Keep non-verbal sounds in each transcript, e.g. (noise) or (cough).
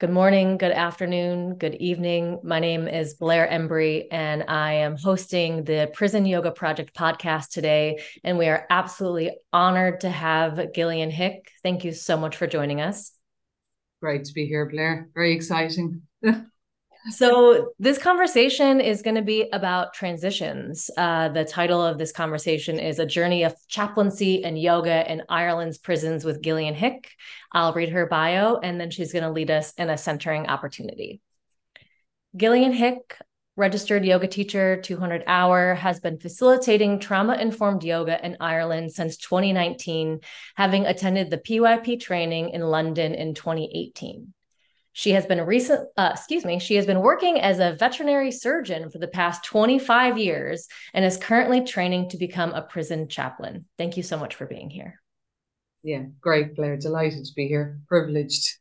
Good morning, good afternoon, good evening. My name is Blair Embry, and I am hosting the Prison Yoga Project podcast today. And we are absolutely honored to have Gillian Hick. Thank you so much for joining us. Great to be here, Blair. Very exciting. (laughs) so this conversation is going to be about transitions. Uh, the title of this conversation is "A Journey of Chaplaincy and Yoga in Ireland's Prisons" with Gillian Hick. I'll read her bio, and then she's going to lead us in a centering opportunity. Gillian Hick, registered yoga teacher, 200 hour, has been facilitating trauma informed yoga in Ireland since 2019, having attended the PYP training in London in 2018. She has been recent, uh, excuse me, she has been working as a veterinary surgeon for the past 25 years and is currently training to become a prison chaplain. Thank you so much for being here. Yeah, great, Blair. Delighted to be here. Privileged.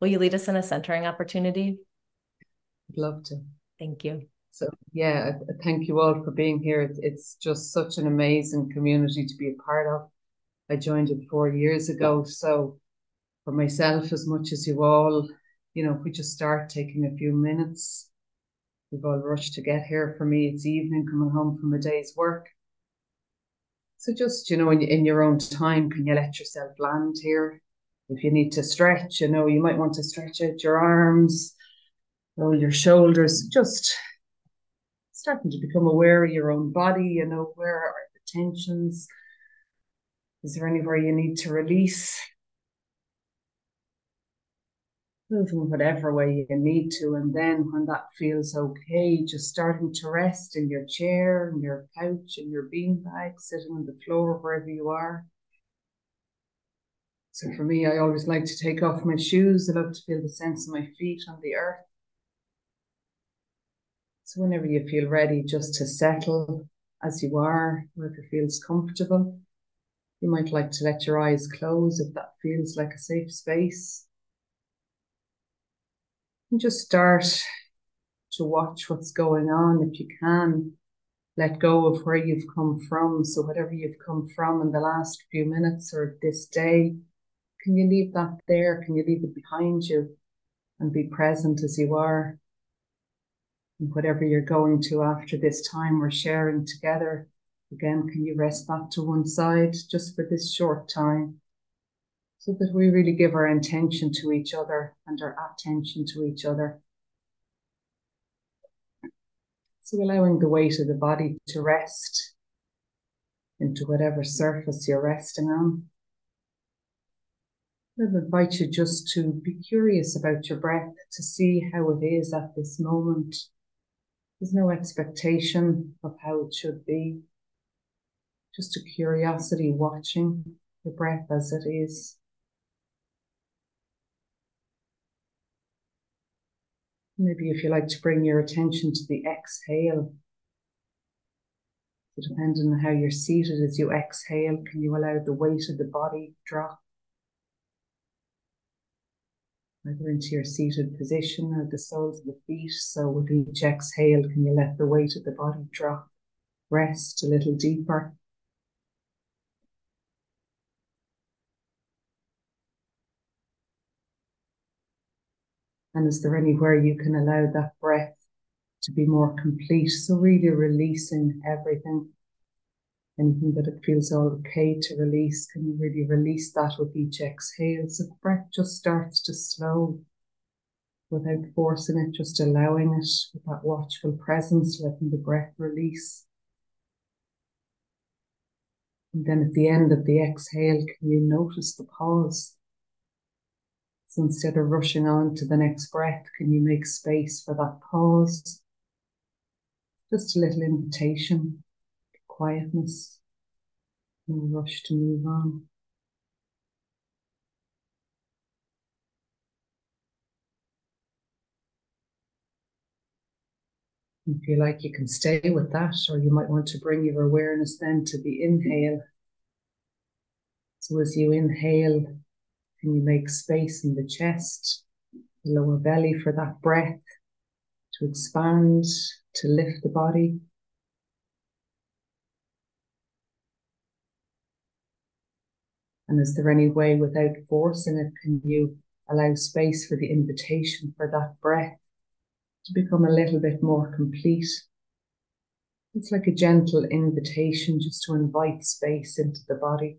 Will you lead us in a centering opportunity? I'd love to. Thank you. So, yeah, thank you all for being here. It's just such an amazing community to be a part of. I joined it four years ago. So, for myself as much as you all, you know, if we just start taking a few minutes, we've all rushed to get here. For me, it's evening coming home from a day's work. So just, you know, in, in your own time, can you let yourself land here? If you need to stretch, you know, you might want to stretch out your arms, roll your shoulders, just starting to become aware of your own body, you know, where are the tensions? Is there anywhere you need to release? Moving whatever way you need to. And then when that feels okay, just starting to rest in your chair, in your couch, in your beanbag, sitting on the floor, wherever you are. So for me, I always like to take off my shoes. I love to feel the sense of my feet on the earth. So whenever you feel ready just to settle as you are, wherever feels comfortable, you might like to let your eyes close if that feels like a safe space. And just start to watch what's going on if you can. Let go of where you've come from. So, whatever you've come from in the last few minutes or this day, can you leave that there? Can you leave it behind you and be present as you are? And whatever you're going to after this time we're sharing together, again, can you rest that to one side just for this short time? So that we really give our intention to each other and our attention to each other. So allowing the weight of the body to rest into whatever surface you're resting on. I invite you just to be curious about your breath, to see how it is at this moment. There's no expectation of how it should be, just a curiosity watching the breath as it is. Maybe if you like to bring your attention to the exhale. So depending on how you're seated as you exhale, can you allow the weight of the body drop? Either into your seated position or the soles of the feet. So with each exhale, can you let the weight of the body drop? Rest a little deeper. And is there anywhere you can allow that breath to be more complete? So, really releasing everything. Anything that it feels all okay to release, can you really release that with each exhale? So, the breath just starts to slow without forcing it, just allowing it with that watchful presence, letting the breath release. And then at the end of the exhale, can you notice the pause? So instead of rushing on to the next breath, can you make space for that pause? Just a little invitation, quietness, no rush to move on. If you like, you can stay with that, or you might want to bring your awareness then to the inhale. So as you inhale, can you make space in the chest, the lower belly for that breath to expand, to lift the body? And is there any way without forcing it, can you allow space for the invitation for that breath to become a little bit more complete. It's like a gentle invitation just to invite space into the body.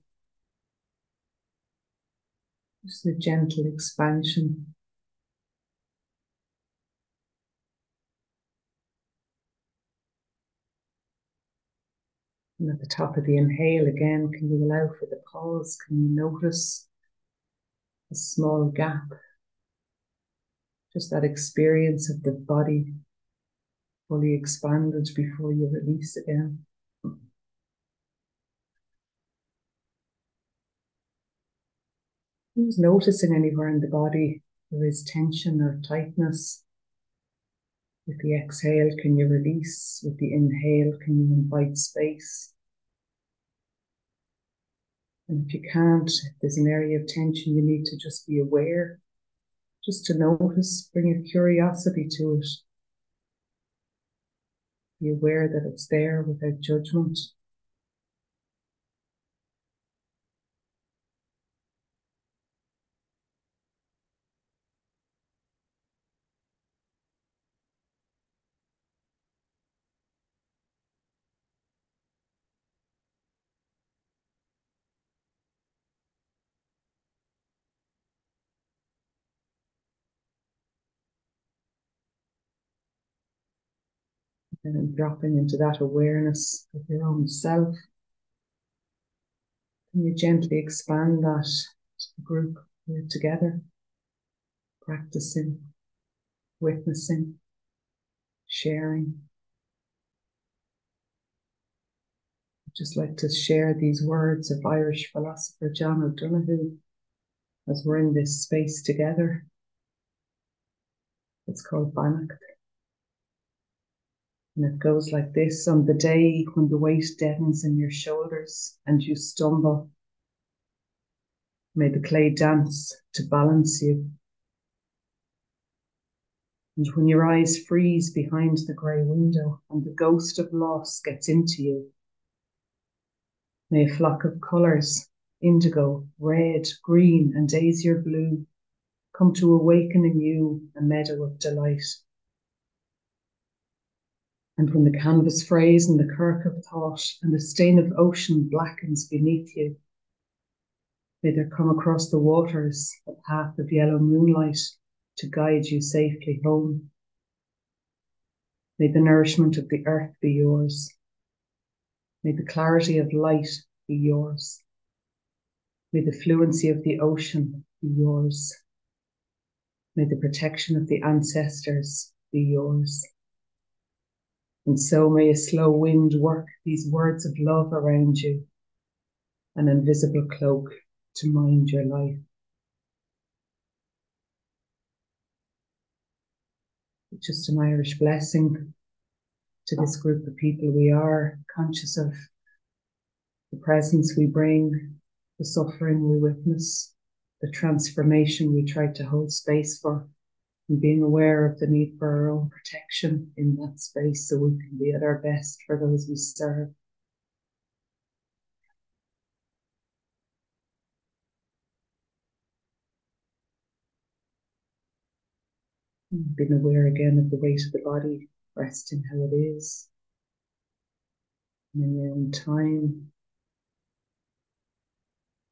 Just a gentle expansion. And at the top of the inhale again, can you allow for the pause? Can you notice a small gap? Just that experience of the body fully expanded before you release again. Who's noticing anywhere in the body there is tension or tightness? With the exhale, can you release? With the inhale, can you invite space? And if you can't, if there's an area of tension, you need to just be aware, just to notice, bring your curiosity to it. Be aware that it's there without judgment. And dropping into that awareness of your own self. Can you gently expand that to the group here together, practicing, witnessing, sharing? I'd just like to share these words of Irish philosopher John O'Donohue as we're in this space together. It's called Beannacht. And it goes like this on the day when the weight deadens in your shoulders and you stumble. May the clay dance to balance you. And when your eyes freeze behind the grey window and the ghost of loss gets into you, may a flock of colours, indigo, red, green, and azure blue, come to awaken in you a meadow of delight. And when the canvas frays and the currach of thought and the stain of ocean blackens beneath you, may there come across the waters a path of yellow moonlight to guide you safely home. May the nourishment of the earth be yours. May the clarity of light be yours. May the fluency of the ocean be yours. May the protection of the ancestors be yours. And so may a slow wind work these words of love around you, an invisible cloak to mind your life. Just an Irish blessing to this group of people. We are conscious of the presence we bring, the suffering we witness, the transformation we try to hold space for and being aware of the need for our own protection in that space so we can be at our best for those we serve. Being aware again of the weight of the body, resting how it is. And in your own time,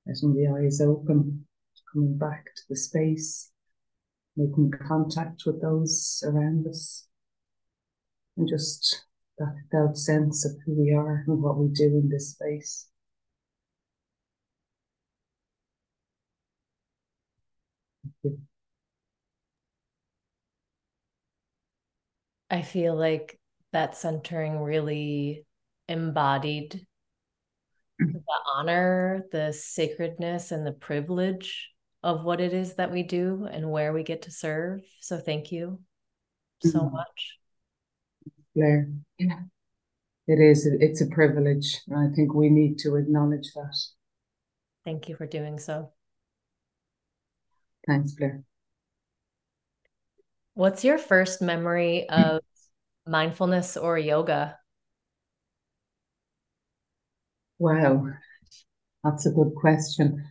letting the eyes open, coming back to the space making contact with those around us, and just that felt sense of who we are and what we do in this space. I feel like that centering really embodied the honor, the sacredness, and the privilege of what it is that we do and where we get to serve. So thank you so mm-hmm. much. Blair. Yeah. It is. It's a privilege. I think we need to acknowledge that. Thank you for doing so. Thanks, Blair. What's your first memory of mindfulness or yoga? Wow, that's a good question.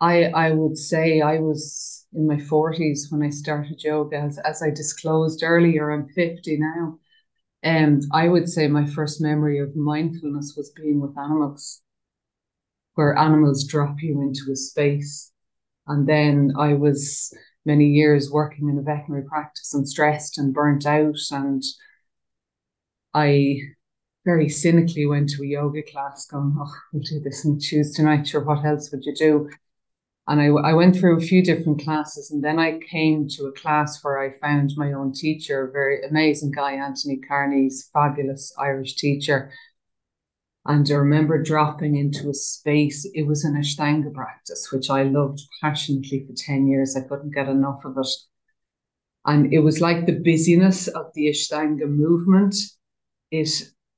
I I would say I was in my forties when I started yoga. As as I disclosed earlier, I'm fifty now. And I would say my first memory of mindfulness was being with animals, where animals drop you into a space. And then I was many years working in a veterinary practice and stressed and burnt out. And I very cynically went to a yoga class going, oh, we'll do this on Tuesday night. Sure, what else would you do? And I, I went through a few different classes, and then I came to a class where I found my own teacher, a very amazing guy, Anthony Carney's fabulous Irish teacher. And I remember dropping into a space, it was an Ashtanga practice, which I loved passionately for 10 years. I couldn't get enough of it. And it was like the busyness of the Ashtanga movement. It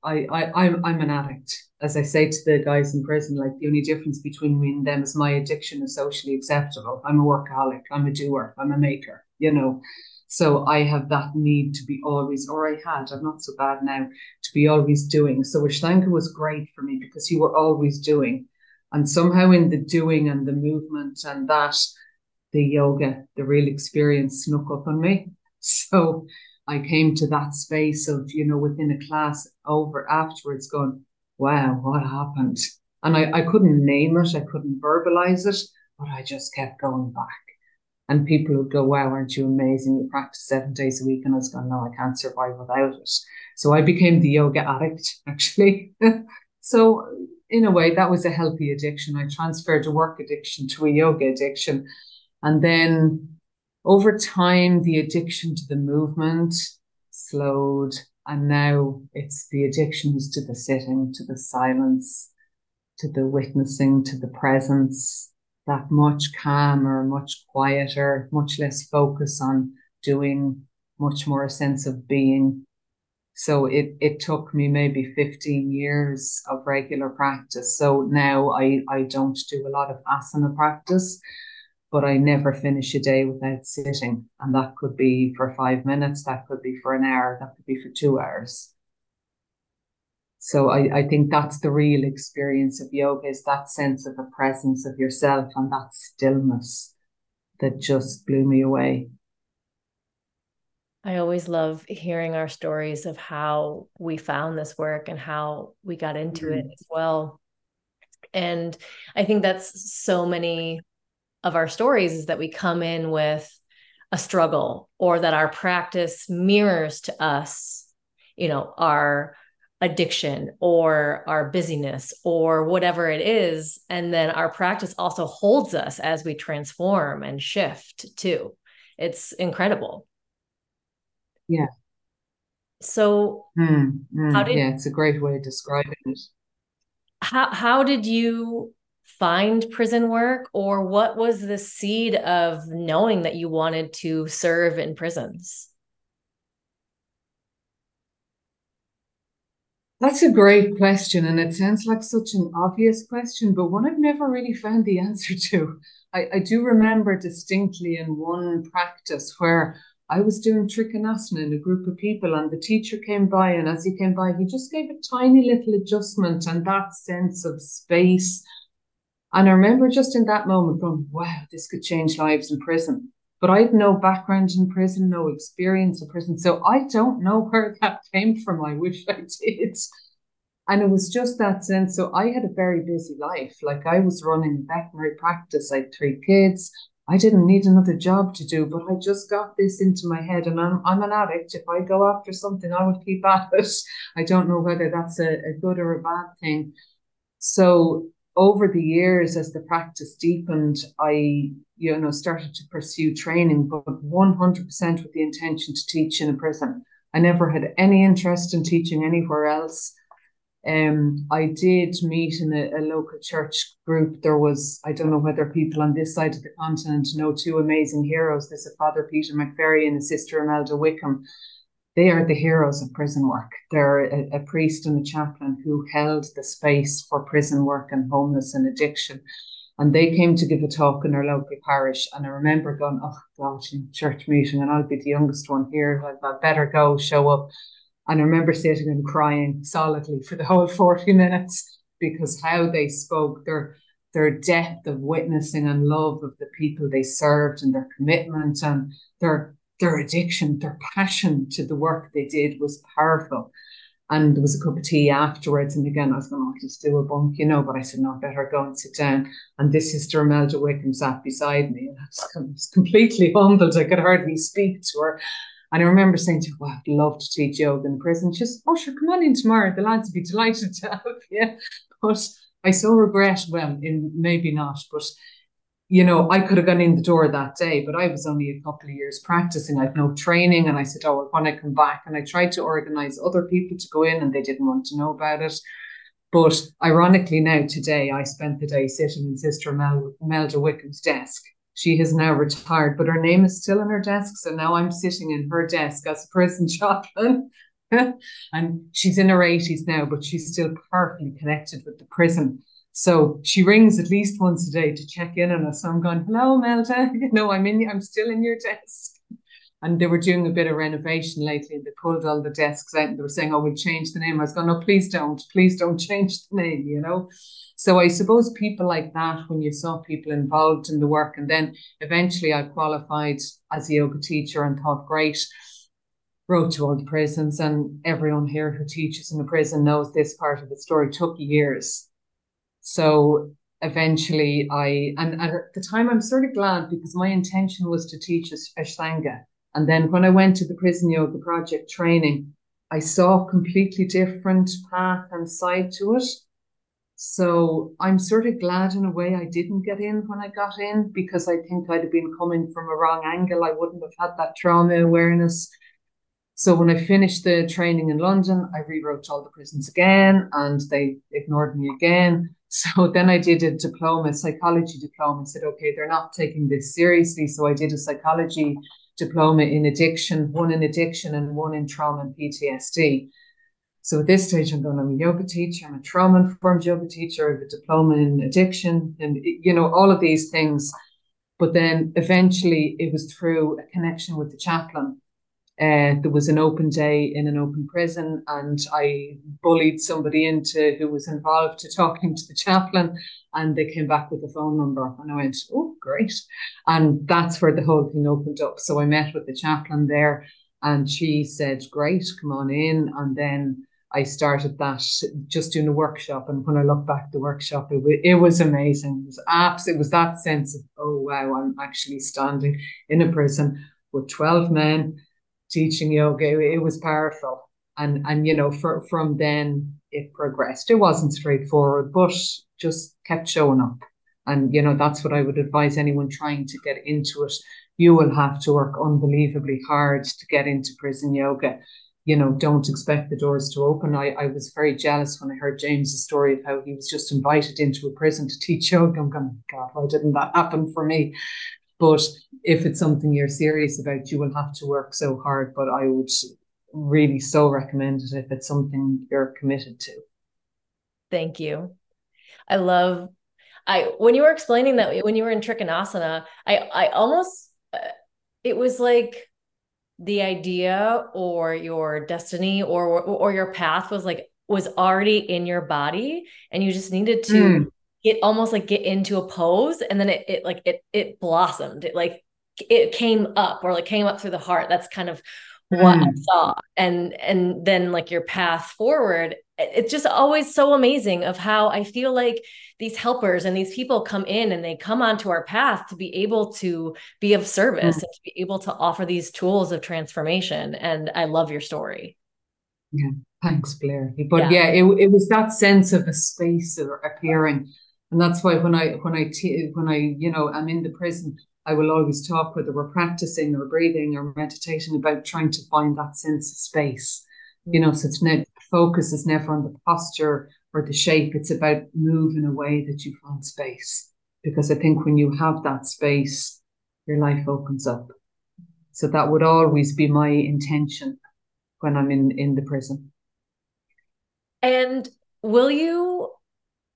I, I I'm I'm an addict. As I say to the guys in prison, like the only difference between me and them is my addiction is socially acceptable. I'm a workaholic, I'm a doer, I'm a maker, you know. So I have that need to be always, or I had, I'm not so bad now, to be always doing. So Ashtanga was great for me because you were always doing. And somehow in the doing and the movement and that, the yoga, the real experience snuck up on me. (laughs) So I came to that space of, you know, within a class over afterwards going, wow, what happened? And I, I couldn't name it, I couldn't verbalize it, but I just kept going back. And people would go, wow, aren't you amazing? You practice seven days a week. And I was going, no, I can't survive without it. So I became the yoga addict, (laughs) actually. so, in a way, that was a healthy addiction. I transferred a work addiction to a yoga addiction. And then over time, the addiction to the movement slowed, and now it's the addictions to the sitting, to the silence, to the witnessing, to the presence, that much calmer, much quieter, much less focus on doing, much more a sense of being. So it, it took me maybe 15 years of regular practice. So now I, I don't do a lot of asana practice but I never finish a day without sitting. And that could be for five minutes, that could be for an hour, that could be for two hours. So I, I think that's the real experience of yoga is that sense of a presence of yourself and that stillness that just blew me away. I always love hearing our stories of how we found this work and how we got into mm-hmm. it as well. And I think that's so many of our stories is that we come in with a struggle or that our practice mirrors to us you know our addiction or our busyness or whatever it is. And then our practice also holds us as we transform and shift too. It's incredible. Yeah. So mm, mm, how did, yeah it's a great way of describing it. How how did you find prison work or what was the seed of knowing that you wanted to serve in prisons That's a great question, and it sounds like such an obvious question, but one I've never really found the answer to. I, I do remember distinctly in one practice where I was doing Trikonasana in a group of people, and the teacher came by, and as he came by, he just gave a tiny little adjustment, and that sense of space and I remember just in that moment going, wow, this could change lives in prison. But I had no background in prison, no experience in prison. So I don't know (laughs) where that came from. I wish I did. And it was just that sense. So I had a very busy life. Like I was running veterinary practice, I had three kids. I didn't need another job to do, but I just got this into my head. And I'm, I'm an addict. If I go after something, I would keep (laughs) at it. I don't know whether that's a, a good or a bad thing. So over the years, as the practice deepened, I you know started to pursue training, but 100% with the intention to teach in a prison. I never had any interest in teaching anywhere else. Um, I did meet in a, a, local church group. There was, I don't know whether people on this side of the continent know two amazing heroes. There's a Father Peter McVerry and a Sister Imelda Wickham they are the heroes of prison work. They're a, a, priest and a chaplain who held the space for prison work and homeless and addiction. And they came to give a talk in our local parish. And I remember going, oh God, church meeting, and I'll be the youngest one here. I, I better go, show up. And I remember sitting and crying solidly for the whole (laughs) 40 minutes because how they spoke, their their depth of witnessing and love of the people they served and their commitment and their their addiction, their passion to the work they did was powerful. And there was a cup of tea afterwards. And again, I was going, oh, to just do a bunk, you know, but I said, no, I better go and sit down. And this sister Imelda Wickham sat beside me. And I was, I was completely (laughs) humbled. I could hardly speak to her. And I remember saying to her, well, I'd love to teach yoga in prison. She said, oh, sure, come on in tomorrow. The lads would be delighted to (laughs) have you. But I so regret, well, in maybe not, but you know, I could have gone in the door that day, but I was only a couple of years practicing. I had no training. And I said, Oh, I come back, and I tried to organize other people to go in, and they didn't want to know about it. But ironically, now today, I spent the day sitting in Sister Mel- Melda Wickham's desk. She has now retired, but her name is still on her desk. So now I'm sitting in her desk as a prison (laughs) chaplain. (laughs) and she's in her 80s now, but she's still perfectly connected with the prison. So she rings at least once a day to check in on us. So I'm going, hello, Melda. (laughs) You know, I'm in, I'm still in your desk. And they were doing a bit of renovation lately and they pulled all the desks out and they were saying, oh, we'll change the name. I was going, no, please don't. Please don't (laughs) change the name, you know. So I suppose people like that, when you saw people involved in the work, and then eventually I qualified as a yoga teacher and thought, great, wrote to all the prisons, and everyone here who teaches in a prison knows this part of the story took years so eventually I, and, at the time I'm sort of glad because my intention was to teach Ashtanga. And then when I went to the prison yoga project training, I saw a completely different path and side to it. So I'm sort of glad in a way I didn't get in when I got in because I think I'd have been coming from a wrong angle. I wouldn't have had that trauma awareness. So when I finished the training in London, I rewrote all the prisons again and they ignored me again. (laughs) So then I did a diploma, psychology diploma, and said, okay, they're not taking this seriously. So I did a psychology diploma in addiction, one in addiction and one in trauma and PTSD. So at this stage, I'm going, I'm a yoga teacher, I'm a trauma informed yoga teacher, I have a diploma in addiction, and you know, all of these things. But then eventually it was through a connection with the chaplain uh, there was an open day in an open prison, and I bullied somebody into who was involved to talking to the chaplain, and they came back with a phone number, and I went, "Oh, great!" And that's where the whole thing opened up. So I met with the chaplain there, and she said, "Great, come on in," and then. I started that just doing a workshop, and when I look back the workshop, it, was, it was amazing. It was abs- It was that sense of oh wow, I'm actually standing in a prison with twelve men teaching yoga. It was powerful. And and you know, for, from then it progressed. It wasn't straightforward, but just kept showing up. And you know, that's what I would advise anyone trying to get into it. You will have to work unbelievably hard to get into prison yoga. You know, don't expect the doors to open. I, I was very jealous when I heard James's story of how he was just invited into a prison to teach yoga. I'm going, God, why didn't that happen for me? But if it's something you're serious about, you will have to work so hard. But I would really so recommend it if it's something you're committed to. Thank you. I love I when you were explaining that when you were in Trikonasana, I I almost uh, it was like the idea or your destiny or or your path was like was already in your body and you just needed to mm get almost like get into a pose and then it, it like it it blossomed. It like it came up or like came up through the heart. That's kind of what mm. i saw. And and then like your path forward it's just always so amazing of how i feel like these helpers and these people come in and they come onto our path to be able to be of service mm. and to be able to offer these tools of transformation. And i love your story. Yeah. Thanks blair. But yeah, yeah it, it was that sense of a space appearing and that's why when I when I t- when I you know I'm in the prison, I will always talk whether we're practicing or breathing or meditating about trying to find that sense of space. You know, so it's ne- focus is never on the posture or the shape. It's about moving away that you find space. Because I think when you have that space, your life opens up. So that would always be my intention when I'm in in the prison. And will you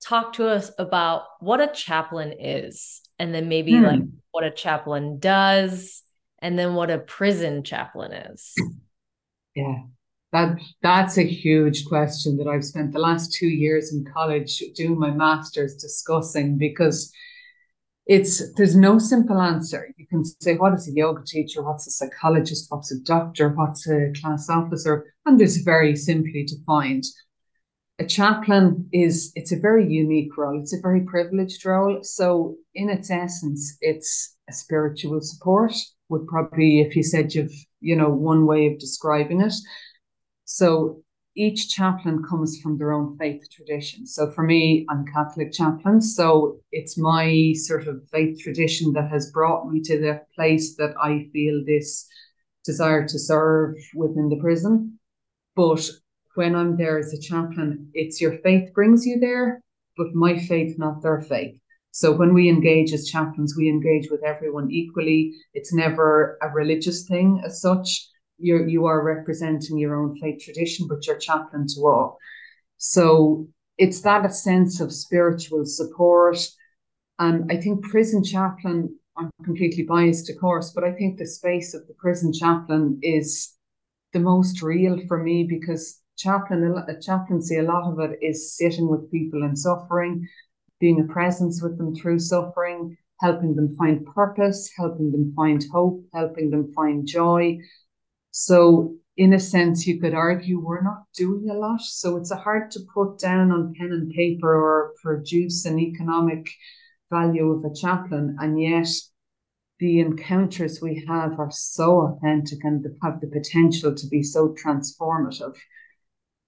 talk to us about what a chaplain is and then maybe hmm. like what a chaplain does and then what a prison chaplain is yeah That that's a huge question that I've spent the last two years in college doing my master's discussing because it's there's no simple answer. You can say what is a yoga teacher, what's a psychologist, what's a doctor, what's a class officer, and there's very simply defined. A chaplain is it's a very unique role. It's a very privileged role. So in its essence, it's a spiritual support. Would probably, if you said you've, you know, one way of describing it. So each chaplain comes from their own faith tradition. So for me, I'm Catholic chaplain. So it's my sort of faith tradition that has brought me to the place that I feel this desire to serve within the prison. But when I'm there as a chaplain, it's your faith brings you there, but my faith, not their faith. So when we engage as chaplains, we engage with everyone equally. It's never a religious thing as such you're you are representing your own faith tradition, but you're chaplain to all. So it's that a sense of spiritual support. And I think prison chaplain, I'm completely biased, of course, but I think the space of the prison chaplain is the most real for me because chaplain a chaplaincy, a lot of it is sitting with people in suffering, being a presence with them through suffering, helping them find purpose, helping them find hope, helping them find joy, so, in a sense, you could argue we're not doing a lot. So, it's hard to put down on pen and paper or produce an economic value of a chaplain. And yet, the encounters we have are so authentic and have the potential to be so transformative.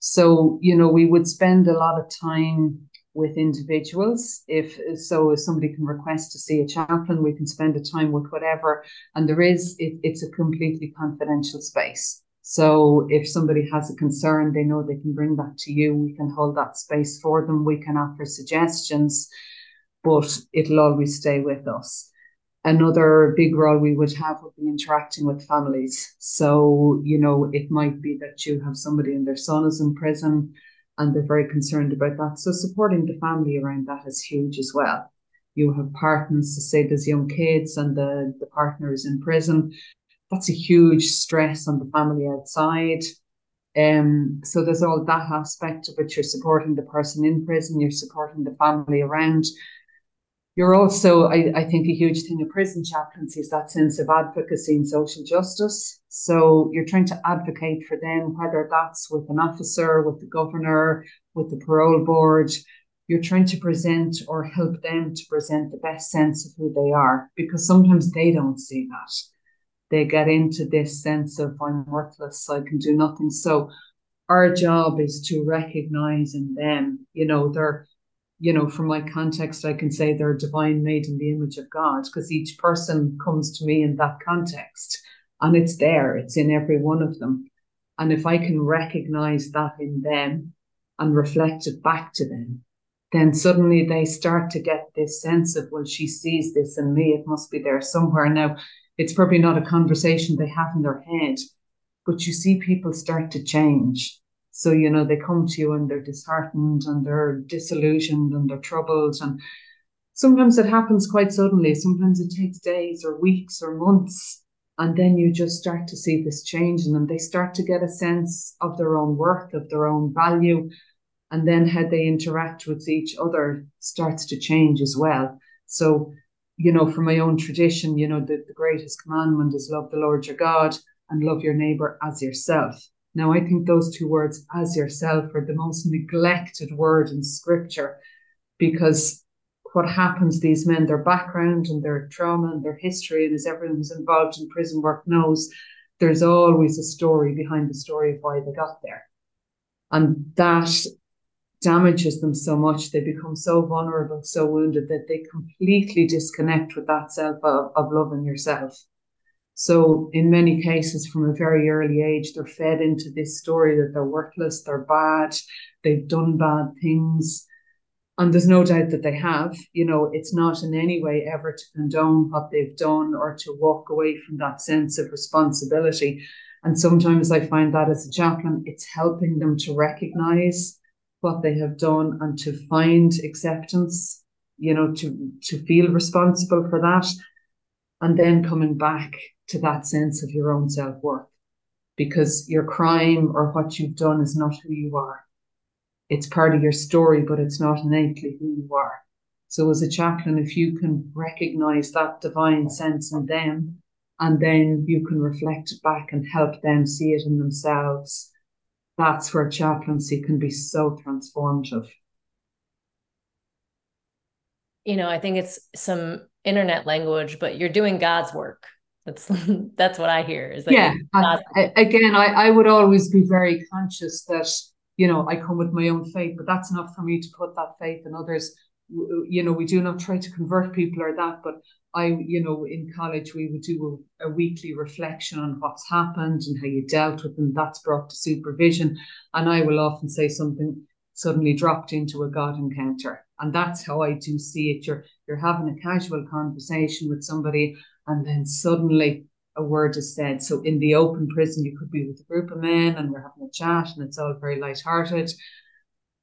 So, you know, we would spend a lot of time with individuals. If so, if somebody can request to see a chaplain, we can spend a time with whatever. And there is, it, it's a completely confidential space. So if somebody has a concern, they know they can bring that to you. We can hold that space for them. We can offer suggestions, but it'll always stay with us. Another big role we would have would be interacting with families. So, you know, it might be that you have somebody and their son is in prison and they're very concerned about that. So supporting the family around that is huge as well. You have partners, to say there's young kids and the, the partner is in prison. That's a huge stress on the family outside. Um, so there's all that aspect of it. You're supporting the person in prison, you're supporting the family around. You're also, I, I think, a huge thing of prison chaplaincy is that sense of advocacy and social justice. So you're trying to advocate for them, whether that's with an officer, with the governor, with the parole board. You're trying to present or help them to present the best sense of who they are, because sometimes they don't see that. They get into this sense of I'm worthless, I can do nothing. So our job is to recognize in them, you know, they're you know, from my context, I can say they're divine made in the image of God because each person comes to me in that context and it's there, it's in every one of them. And if I can recognize that in them and reflect it back to them, then suddenly they start to get this sense of, well, she sees this in me, it must be there somewhere. Now, it's probably not a conversation they have in their head, but you see people start to change so, you know, they come to you and they're disheartened and they're disillusioned and they're troubled. And sometimes it happens quite suddenly. Sometimes it takes days or weeks or months. And then you just start to see this change in them. They start to get a sense of their own worth, of their own value. And then how they interact with each other starts to change as well. So, you know, from my own tradition, you know, the, the greatest commandment is love the Lord your God and love your neighbor as yourself. Now, I think those two words, as yourself, are the most neglected word in scripture because what happens, these men, their background and their trauma and their history, and as everyone who's involved in prison work knows, there's always a story behind the story of why they got there. And that damages them so much, they become so vulnerable, so wounded that they completely disconnect with that self of, of loving yourself. So, in many cases, from a very early age, they're fed into this story that they're worthless, they're bad, they've done bad things. And there's no doubt that they have. You know, it's not in any way ever to condone what they've done or to walk away from that sense of responsibility. And sometimes I find that as a chaplain, it's helping them to recognize what they have done and to find acceptance, you know, to, to feel responsible for that. And then coming back to that sense of your own self worth. because your crime or what you've done is not who you are. It's part of your story, but it's not innately who you are. So, as a chaplain, if you can recognize that divine sense in them, and then you can reflect it back and help them see it in themselves, that's where chaplaincy can be so transformative. You know, I think it's some internet language, but you're doing God's work. That's (laughs) that's what I hear. Is that yeah. I, again, I, I would always be very conscious that you know I come with my own faith, but that's not for me to put that faith in others. You know, we do not try to convert people or that, but I, you know, in college we would do a, a, weekly reflection on what's happened and how you dealt with them. That's brought to supervision, and I will often say something suddenly dropped into a God encounter, and that's how I do see it. You're you're having a casual conversation with somebody, and then suddenly a word is said. So in the open prison, you could be with a group of men, and we're having a chat, and it's all very light-hearted,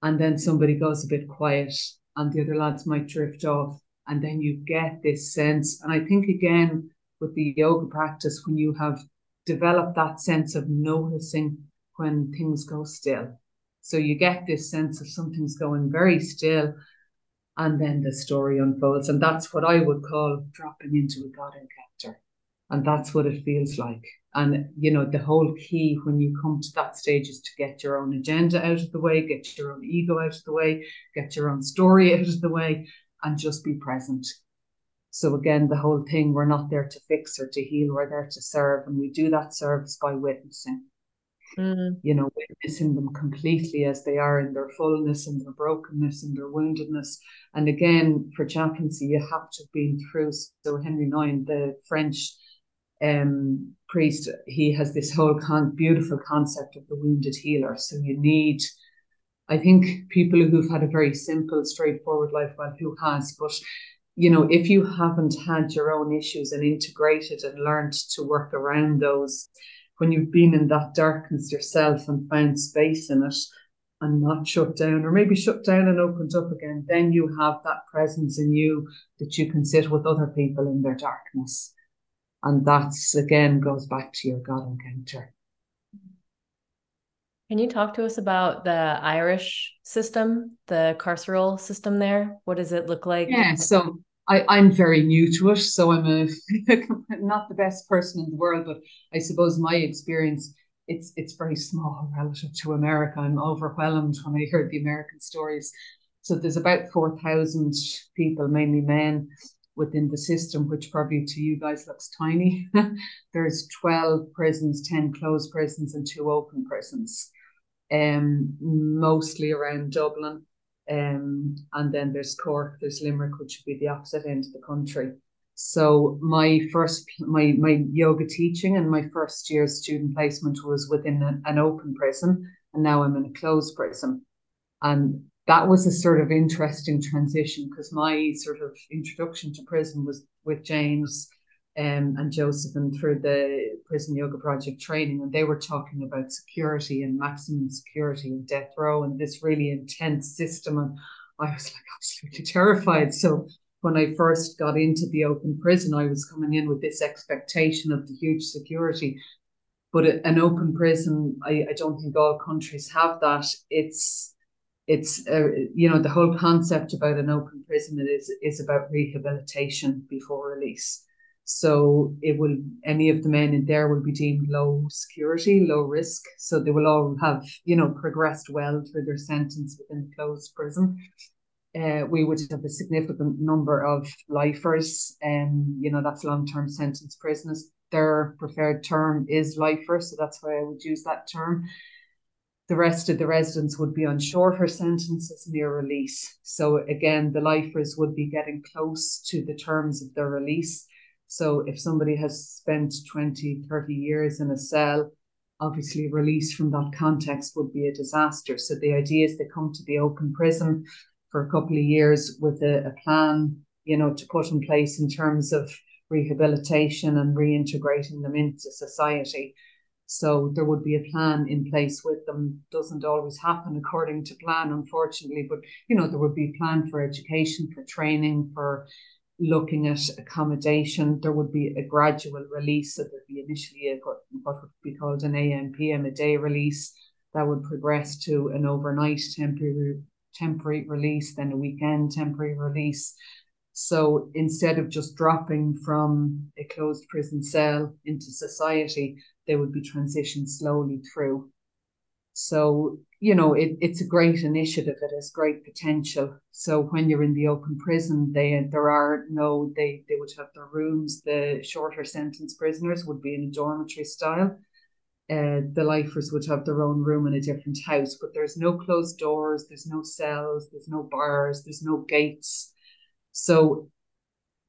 and then somebody goes a bit quiet, and the other lads might drift off and then you get this sense. And I think, again, with the yoga practice, when you have developed that sense of noticing when things go still. So you get this sense of something's going very still, and then the story unfolds. And that's what I would call dropping into a God encounter. And that's what it feels like. And, you know, the whole key when you come to that stage is to get your own agenda out of the way, get your own ego out of the way, get your own story (laughs) out of the way, and just be present. So again, the whole thing, we're not there to fix or to heal, we're there to serve. And we do that service by witnessing. Mm. You know, witnessing them completely as they are in their fullness and their brokenness and their woundedness. And again, for chaplaincy, you have to have been through. So Henri Nouwen, the French um, priest, he has this whole con- beautiful concept of the wounded healer. So you need I think people who've had a very simple, straightforward life, well, who has, but you know, if you haven't had your own issues and integrated and learned to work around those, when you've been in that darkness yourself and found space in it and not shut down, or maybe shut down and opened up again, then you have that presence in you that you can sit with other people in their darkness. And that's again goes back to your God encounter. Can you talk to us about the Irish system, the carceral system there? What does it look like? Yeah, so I, I'm very new to it, so I'm a (laughs) not the best person in the world, but I suppose my experience it's it's very small relative to America. I'm overwhelmed when I hear the American stories. So there's about four thousand people, mainly men, within the system, which probably to you guys looks tiny. (laughs) there's 12 prisons, 10 closed prisons, and two open prisons um, mostly around Dublin. Um, and then there's Cork, there's Limerick, which would be the opposite end of the country. So my first, my my yoga teaching and my first year student placement was within an open prison, and now I'm in a closed prison, and that was a sort of interesting transition because my sort of introduction to prison was with James um, and Joseph and through the Prison Yoga Project training, and they were talking about security and maximum security and death row and this really intense system. And I was like absolutely terrified. So when I first got into the open prison, I was coming in with this expectation of the huge security. But an open prison, I, I don't think all countries have that. It's it's uh, you know the whole concept about an open prison is is about rehabilitation before release so it will any of the men in there will be deemed low security, low risk. So they will all have, you know, progressed well through their sentence within the closed prison. Uh, we would have a significant number of lifers, and um, you know that's long-term sentence prisoners. Their preferred term is lifer, so that's why I would use that term. The rest of the residents would be on shorter sentences near release. So again, the lifers would be getting close to the terms of their release so if somebody has spent 20, 30 years in a cell, obviously release from that context would be a disaster. So the idea is they come to the open prison for a couple of years with a, a plan, you know, to put in place in terms of rehabilitation and reintegrating them into society. So there would be a plan in place with them. Doesn't always happen according to plan, unfortunately, but you know, there would be a plan for education, for training, for looking at accommodation. There would be a gradual release. So there'd be initially a, what, would be called an AMPM, a day release that would progress to an overnight temporary temporary release, then a weekend temporary release. So instead of just dropping from a closed prison cell into society, they would be transitioned slowly through. So, you know, it, it's a great initiative. It has great potential. So when you're in the open prison, they there are no they they would have their rooms. The shorter sentence prisoners would be in a dormitory style. Uh, the lifers would have their own room in a different house, but there's no closed doors, there's no cells, there's no bars, there's no gates. So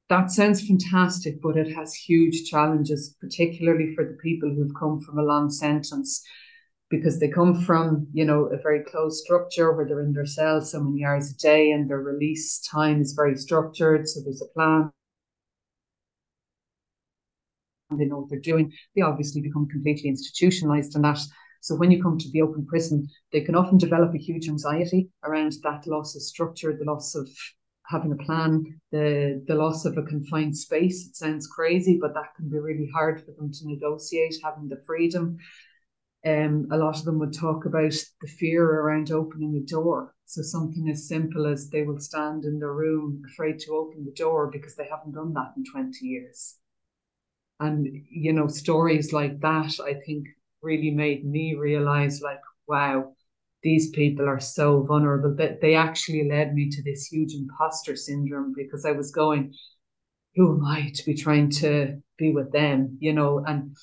that sounds fantastic, but it has huge challenges, particularly for the people who've come from a long sentence, because they come from, you know, a very closed structure where they're in their cells so many hours a day and their release time is very structured. So there's a plan. and They know what they're doing. They obviously become completely institutionalized in that. So when you come to the open prison, they can often develop a huge anxiety around that loss of structure, the loss of having a plan, the the loss of a confined space. It sounds crazy, but that can be really hard for them to negotiate, having the freedom. Um, a lot of them would talk about the fear around opening a door. So something as simple as they will stand in their room afraid to open the door because they haven't done that in 20 years. And you know, stories like that I think really made me realize like, wow, these people are so vulnerable that they actually led me to this huge imposter syndrome because I was going, who am I to be trying to be with them, you know? And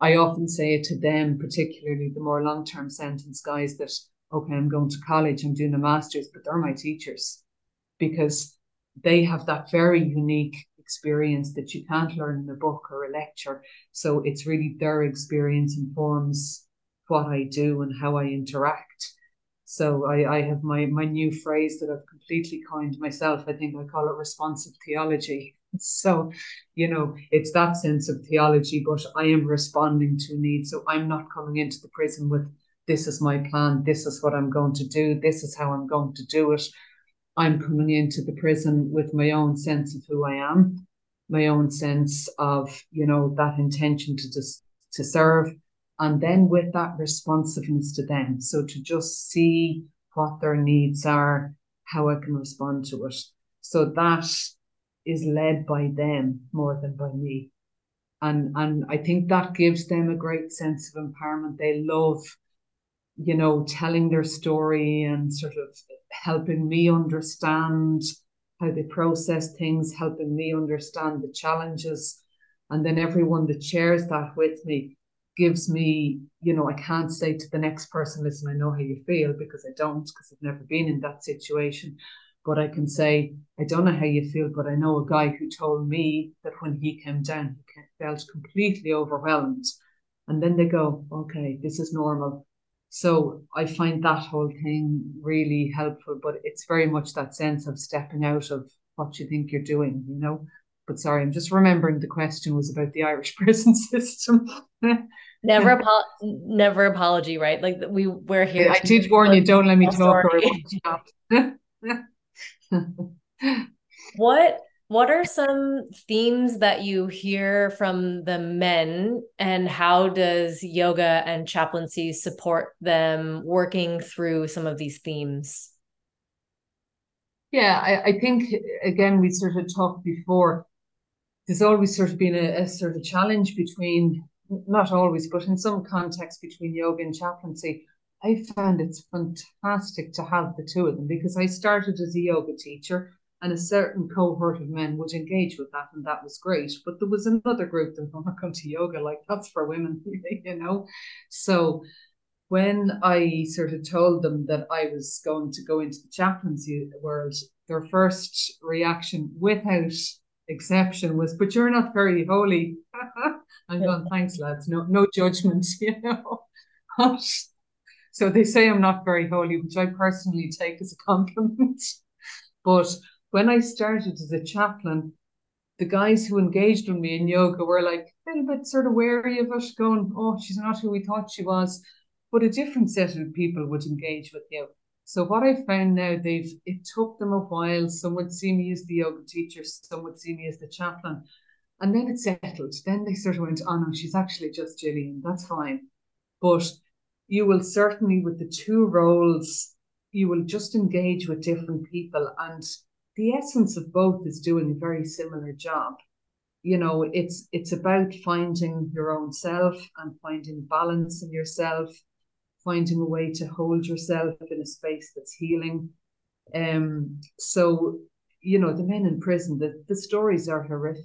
I often say it to them, particularly the more long term sentence guys, that, okay, I'm going to college, I'm doing a master's, but they're my teachers because they have that very unique experience that you can't learn in a book or a lecture. So it's really their experience informs what I do and how I interact. So I, I have my my new phrase that I've completely coined myself. I think I call it responsive theology. So, you know, it's that sense of theology, but I am responding to need. So I'm not coming into the prison with this is my plan, this is what I'm going to do, this is how I'm going to do it. I'm coming into the prison with my own sense of who I am, my own sense of, you know, that intention to just to serve, and then with that responsiveness to them. So to just see what their needs are, how I can respond to it. So that is led by them more than by me. And and I think that gives them a great sense of empowerment. They love, you know, telling their story and sort of helping me understand how they process things, helping me understand the challenges. And then everyone that shares that with me gives me, you know, I can't say to the next person, listen, I know how you feel because I don't, because I've never been in that situation. But I can say, I don't know how you feel, but I know a guy who told me that when he came down, he felt completely overwhelmed. And then they go, okay, this is normal. So I find that whole thing really helpful, but it's very much that sense of stepping out of what you think you're doing, you know. But sorry, I'm just remembering the question was about the Irish (laughs) prison system. never, apo- never apology, right? Like we we're here. I did warn you. Don't let me oh, talk. (laughs) what what are some themes that you hear from the men and how does yoga and chaplaincy support them working through some of these themes? Yeah i, I think again we sort of talked before there's always sort of been a, a sort of challenge between not always but in some context between yoga and chaplaincy I found it's fantastic to have the two of them because I started as a yoga teacher and a certain cohort of men would engage with that and that was great. But there was another group that were not come to yoga like that's for women (laughs) you know? So when i sort of told them that i was going to go into the chaplaincy world their first reaction without exception was but you're not very holy. (laughs) I'm going thanks lads. No no judgment (laughs) you know so they say i'm not very holy which i personally take as a compliment (laughs) but when I started as a chaplain, the guys who engaged with me in yoga were like a little bit sort of wary of us, going, "Oh, she's not who we thought she was." But a different set of people would engage with you. So what I found now, they've it took them a while. Some would see me as the yoga teacher, some would see me as the chaplain. And then it settled. Then they sort of went, oh no, she's actually just Gillian. That's fine. But you will certainly, with the two roles, you will just engage with different people. And the essence of both is doing a very similar job. You know, it's it's about finding your own self and finding balance in yourself finding a way to hold yourself in a space that's healing. Um, so, you know, the men in prison, the, the stories are horrific.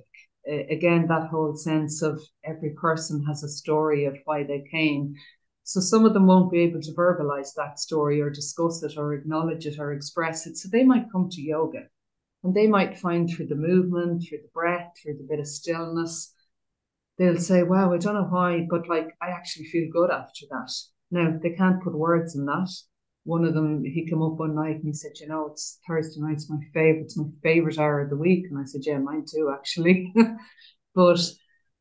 Uh, again, that whole sense of every person has a story of why they came. So some of them won't be able to verbalize that story or discuss it or acknowledge it or express it. So they might come to yoga and they might find through the movement, through the breath, through the bit of stillness, they'll say, wow, I don't know why, but like I actually feel good after that. Now they can't put words in that. One of them, he came up one night and he said, "You know, it's Thursday night's my favorite. It's my favorite hour of the week." And I said, "Yeah, mine too, actually." (laughs) but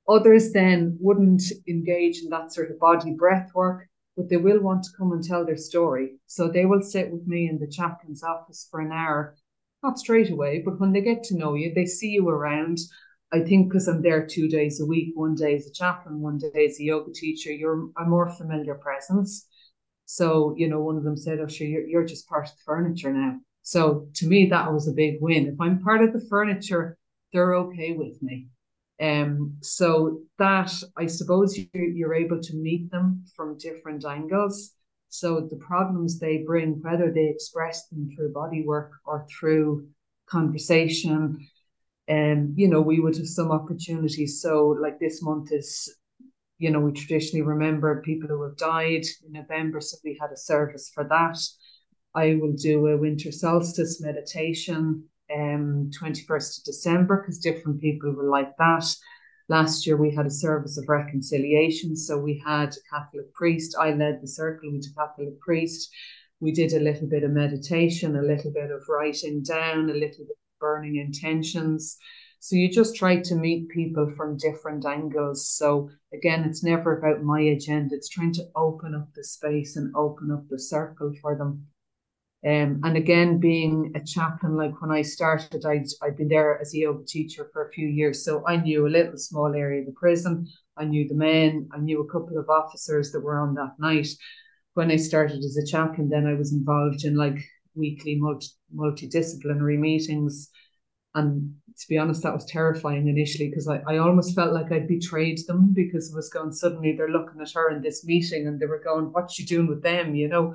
others then wouldn't engage in that sort of body breath work, but they will want to come and tell their story. So they will sit with me in the chaplain's office for an hour, not straight away, but when they get to know you, they see you around. I think because I'm there two days a week, one day as a chaplain, one day as a yoga teacher, you're a more familiar presence. So, you know, one of them said, Oh, sure, you're, you're just part of the furniture now. So to me, that was a big win. If I'm part of the furniture, they're okay with me. Um, so that I suppose you're, you're able to meet them from different angles. So the problems they bring, whether they express them through body work or through conversation, and um, you know we would have some opportunities. So like this month is you know we traditionally remember people who have died in november so we had a service for that. I will do a winter solstice meditation um 21st of december because different people will like that last year we had a service of reconciliation so we had a catholic priest i led the circle with a catholic priest we did a little bit of meditation a little bit of writing down a little bit of burning intentions. So you just try to meet people from different angles. So again, it's never about my agenda. It's trying to open up the space and open up the circle for them. Um, and again, being a chaplain, like when I started, I'd, I'd been there as a yoga teacher for a few years. So I knew a little small area of the prison. I knew the men. I knew a couple of officers that were on that night. When I started as a chaplain, then I was involved in like weekly multi- multidisciplinary meetings. And to be honest, that was terrifying initially because I, I almost felt like I'd betrayed them because it was going suddenly they're looking at her in this meeting and they were going, What's she doing with them? You know.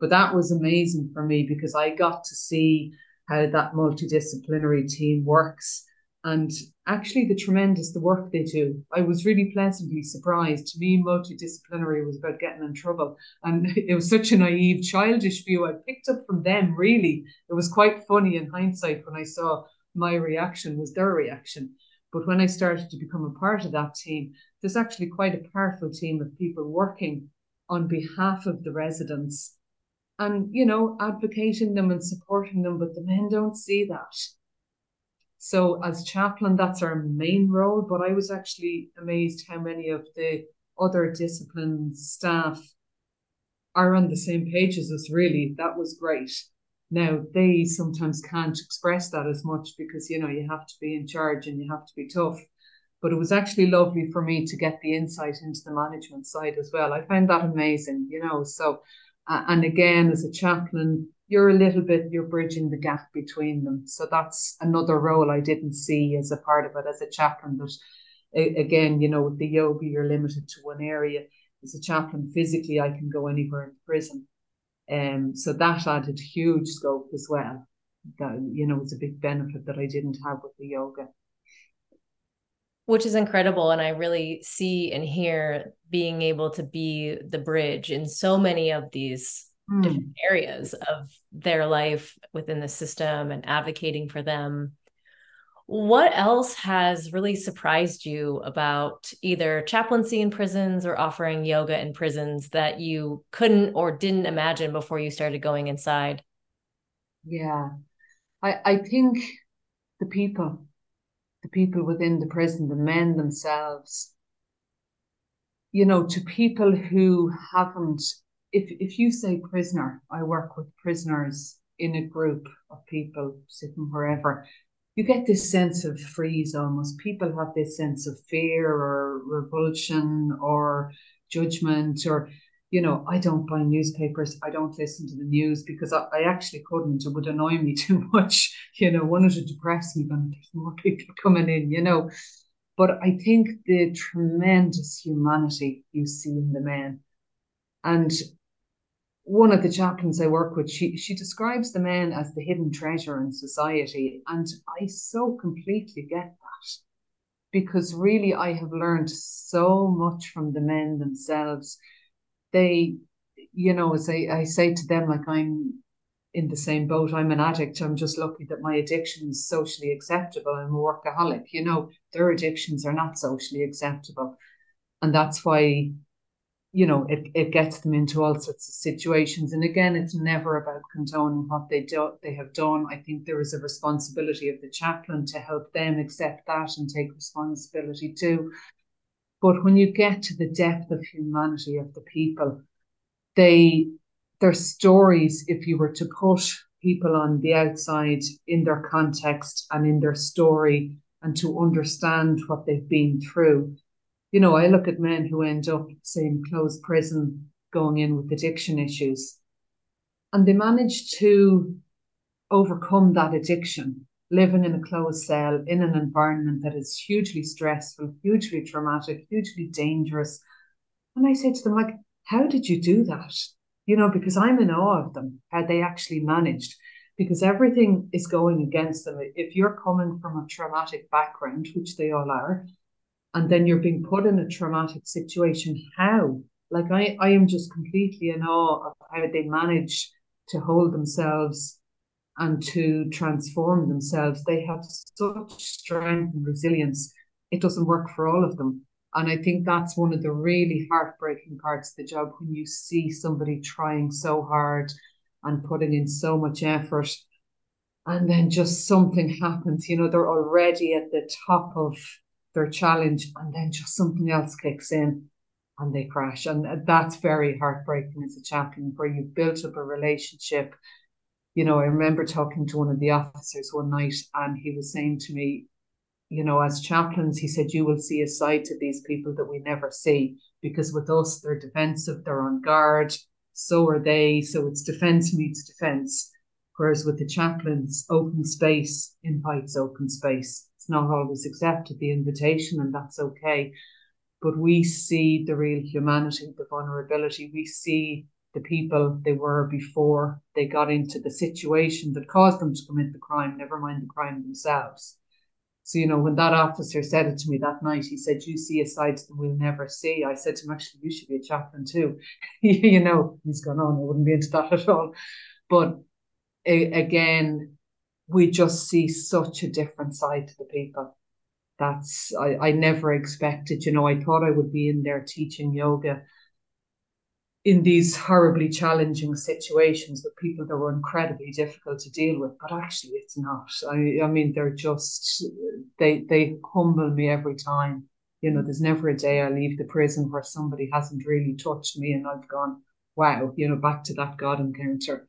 But that was amazing for me because I got to see how that multidisciplinary team works and actually the tremendous the work they do. I was really pleasantly surprised. To me, multidisciplinary was about getting in trouble, and (laughs) it was such a naive, childish view I picked up from them. Really, it was quite funny in hindsight when I saw my reaction was their reaction. But when I started to become a part of that team, there's actually quite a powerful team of people working on behalf of the residents and, you know, advocating them and supporting them. But the men don't see that so as chaplain, that's our main role. But I was actually amazed how many of the other discipline staff are on the same page as us. Really, that was great. Now they sometimes can't express that as much because you know you have to be in charge and you have to be tough. But it was actually lovely for me to get the insight into the management side as well. I found that amazing, you know. So, uh, and again, as a chaplain, you're a little bit you're bridging the gap between them. So that's another role i didn't see as a part of it as a chaplain but again you know with the yoga you're limited to one area. As a chaplain physically i can go anywhere in prison. Um so that added huge scope as well. That you know was a big benefit that i didn't have with the yoga which is incredible and i really see and hear being able to be the bridge in so many of these mm. different areas of their life within the system and advocating for them. What else has really surprised you about either chaplaincy in prisons or offering yoga in prisons that you couldn't or didn't imagine before you started going inside? Yeah, I, I think the people, the people within the prison, the men themselves, you know, to people who haven't if if you say prisoner, I work with prisoners in a group of people sitting wherever, you get this sense of freeze almost. People have this sense of fear or revulsion or judgment or you know, I don't buy newspapers. I don't listen to the news because I, I actually couldn't. It would annoy me (laughs) too much. You know, one, it would depress me when there's more people (laughs) coming in, you know. But I think the tremendous humanity you see in the men. And one of the chaplains I work with, she she describes the men as the hidden treasure in society, and I so completely get that because really I have learned so much from the men themselves. They, you know, as I, I say to them, like I'm in the same boat. I'm an addict. I'm just lucky that my addiction is socially acceptable. I'm a workaholic. You know, their addictions are not socially acceptable. And that's why you know, it, it gets them into all sorts of situations. And again, it's never about condoning what they do they have done. I think there is a responsibility of the chaplain to help them accept that and take responsibility too. But when you get to the depth of humanity of the people, they their stories, if you were to put people on the outside in their context and in their story and to understand what they've been through, you know, I look at men who end up, say, in closed prison, going in with addiction issues, and they manage to overcome that addiction, living in a closed cell in an environment that is hugely stressful, hugely traumatic, hugely dangerous. And I say to them, like, how did you do that? You know, because I'm in awe of them, how they actually managed, because everything is going against them. If you're coming from a traumatic background, which they all are, and then you're being put in a traumatic situation. How? Like I, I am just completely in awe of how they manage to hold themselves and to transform themselves. They have such strength and resilience. It doesn't work for all of them. And I think that's one of the really heartbreaking parts of the job when you see somebody trying so hard and putting in so much effort. And then just something happens, you know, they're already at the top of their challenge, and then just something else kicks in and they crash. And uh, that's very heartbreaking as a chaplain where you've built up a relationship. You know, I remember talking to one of the officers one night, and he was saying to me, you know, as chaplains, he said, you will see a side to these people that we never see because with us, they're defensive, they're on guard, so are they. So it's defense meets defense. Whereas with the chaplains, open space invites open space It's not always accepted the invitation, and that's okay. But we see the real humanity, the vulnerability. We see the people they were before they got into the situation that caused them to commit the crime, never mind the crime themselves. So, you know, when that officer said it to me that night, he said, You see a side that we'll never see. I said to him, Actually, you should be a chaplain too. (laughs) you know, he's gone on, I wouldn't be into that at all. But a- again, we just see such a different side to the people. That's I, I never expected, you know, I thought I would be in there teaching yoga in these horribly challenging situations with people that were incredibly difficult to deal with, but actually it's not. I I mean they're just they they humble me every time. You know, there's never a day I leave the prison where somebody hasn't really touched me and I've gone, wow, you know, back to that God encounter.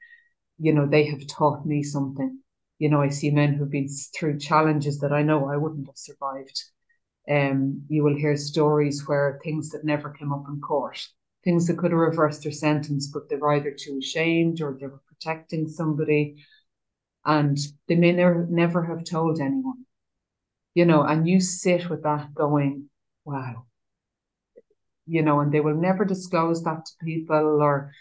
You know, they have taught me something you know, I see men who've been through challenges that I know I wouldn't have survived. Um, you will hear stories where things that never came up in court, things that could have reversed their sentence, but they were either too ashamed or they were protecting somebody, and they may never never have told anyone. You know, and you sit with that going, wow. You know, and they will never disclose that to people or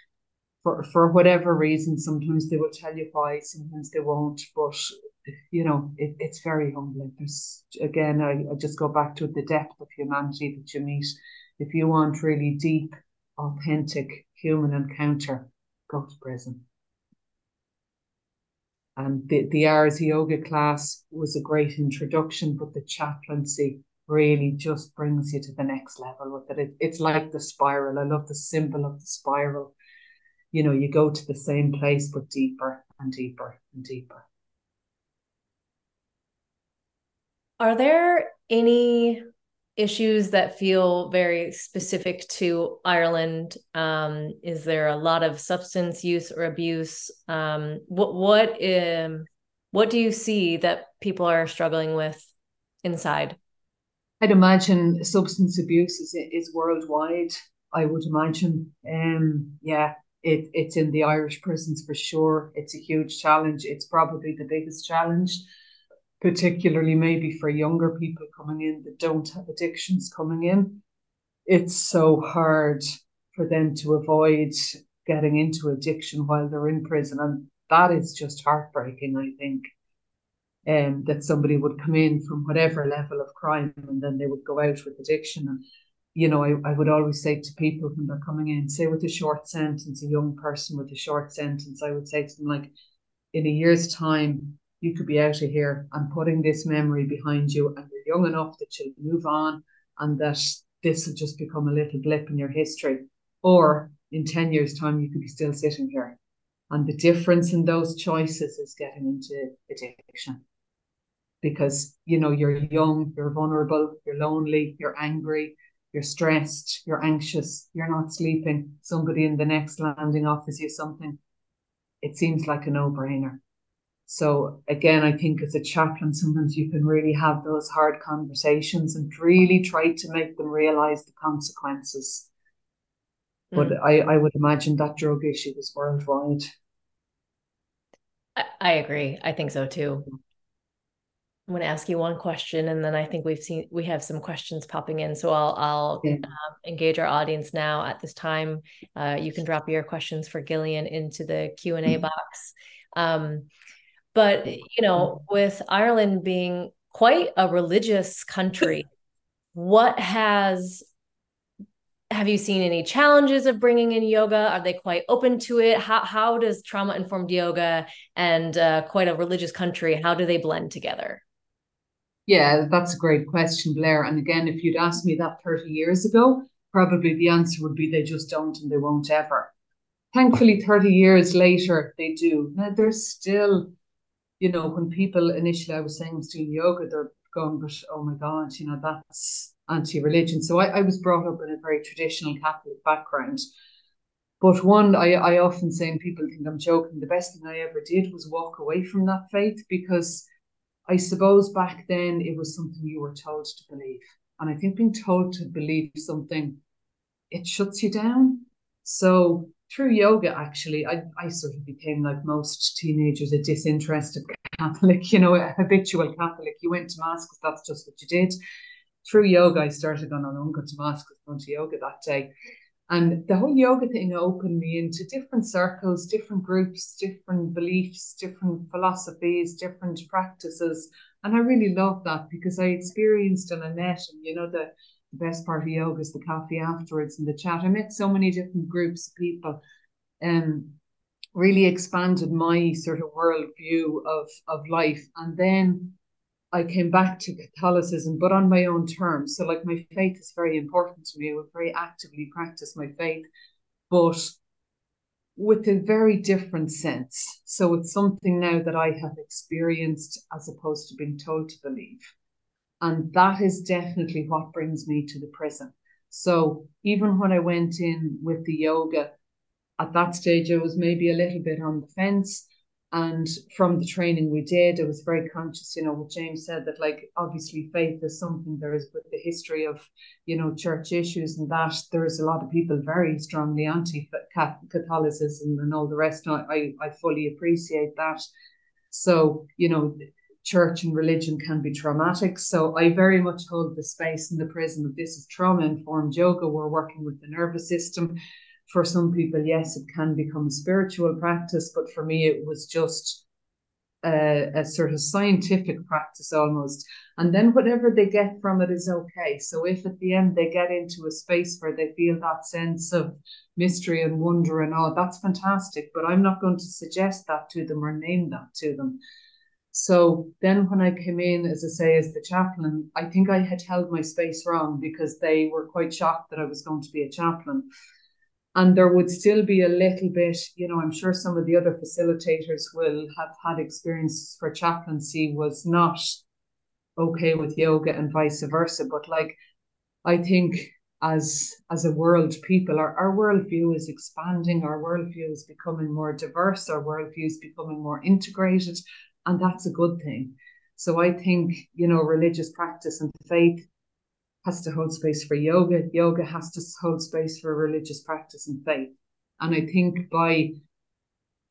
for for whatever reason. Sometimes they will tell you why, sometimes they won't. But you know, it, it's very humbling. There's again, I, I just go back to the depth of humanity that you meet. If you want really deep, authentic human encounter, go to prison. And the, the Ars Yoga class was a great introduction, but the chaplaincy really just brings you to the next level with it. it. It's like the spiral. I love the symbol of the spiral you know, you go to the same place but deeper and deeper and deeper. Are there any issues that feel very specific to Ireland? Um, is there a lot of substance use or abuse? Um, what what um, what do you see that people are struggling with inside? I'd imagine substance abuse is is worldwide. I would imagine. Um, yeah, it, it's in the Irish prisons for sure. It's a huge challenge. It's probably the biggest challenge particularly maybe for younger people coming in that don't have addictions coming in. It's so hard for them to avoid getting into addiction while they're in prison. And that is just heartbreaking, I think. Um, that somebody would come in from whatever level of crime and then they would go out with addiction. And, you know, I, I would always say to people when they're coming in, say with a short sentence, a young person with a short sentence, I would say to them, like, in a year's time, you could be out of here and putting this memory behind you and you're young enough that you'll move on and that this will just become a little blip in your history. Or in 10 years' time, you could be still sitting here. And the difference in those choices is getting into addiction. Because, you know, you're young, you're vulnerable, you're lonely, you're angry, you're stressed, you're anxious, you're not sleeping. Somebody in the next landing offers you something. It seems like a no brainer. So again, I think as a chaplain, sometimes you can really have those hard conversations and really try to make them realize the consequences. Mm. But I, I would imagine that drug issue is worldwide. I, I agree. I think so too. I'm going to ask you one question, and then I think we've seen we have some questions popping in. So I'll I'll yeah. um, engage our audience now at this time. Uh, you can drop your questions for Gillian into the Q and A mm-hmm. box. Um, but, you know, with Ireland being quite a religious country, what has have you seen any challenges of bringing in yoga? Are they quite open to it? How how does trauma informed yoga and uh, quite a religious country how do they blend together? Yeah, that's a great question, Blair. And again, if you'd asked me that 30 years ago, probably the answer would be they just don't and they won't ever. Thankfully, 30 years later, they do. Now, there's still you know, when people initially I was saying I was doing yoga, they're going, but oh my God, you know, that's anti-religion. So I, I was brought up in a very traditional Catholic background. But one, I, I often say, and people think I'm joking, the best thing I ever did was walk away from that faith because I suppose back then it was something you were told to believe. And I think being told to believe something, it shuts you down. So through yoga, actually, I, I sort of became like most teenagers, a disinterested Catholic, (laughs) you know, a habitual Catholic. You went to mass because that's just what you did. Through yoga, I started going, on going to mass because going to yoga that day. And the whole yoga thing opened me into different circles, different groups, different beliefs, different philosophies, different practices. And I really loved that because I experienced and I met, and you know, the the best part of yoga is the coffee afterwards and the chat. I met so many different groups of people and um, really expanded my sort of worldview of, of life. And then I came back to Catholicism, but on my own terms. So, like, my faith is very important to me. I would very actively practice my faith, but with a very different sense. So, it's something now that I have experienced as opposed to being told to believe. And that is definitely what brings me to the prison. So even when I went in with the yoga, at that stage, I was maybe a little bit on the fence. And from the training we did, I was very conscious, you know, what James said that, like, obviously, faith is something there is with the history of, you know, church issues and that there is a lot of people very strongly anti Catholicism and all the rest. I, I fully appreciate that. So, you know, church and religion can be traumatic. So I very much hold the space in the prison that this is trauma informed yoga. We're working with the nervous system. For some people, yes, it can become a spiritual practice, but for me, it was just a, a sort of scientific practice almost. And then whatever they get from it is okay. So if at the end they get into a space where they feel that sense of mystery and wonder and all, that's fantastic. But I'm not going to suggest that to them or name that to them so then when I came in, as I say, as the chaplain, I think I had held my space wrong because they were quite shocked that I was going to be a chaplain. And there would still be a little bit, you know, I'm sure some of the other facilitators will have had experiences for chaplaincy was not okay with yoga and vice versa. But like I think as as a world people, our, our worldview is expanding, our worldview is becoming more diverse, our worldview is becoming more integrated, and that's a good thing. So I think, you know, religious practice and faith has to hold space for yoga. Yoga has to hold space for religious practice and faith. And I think by,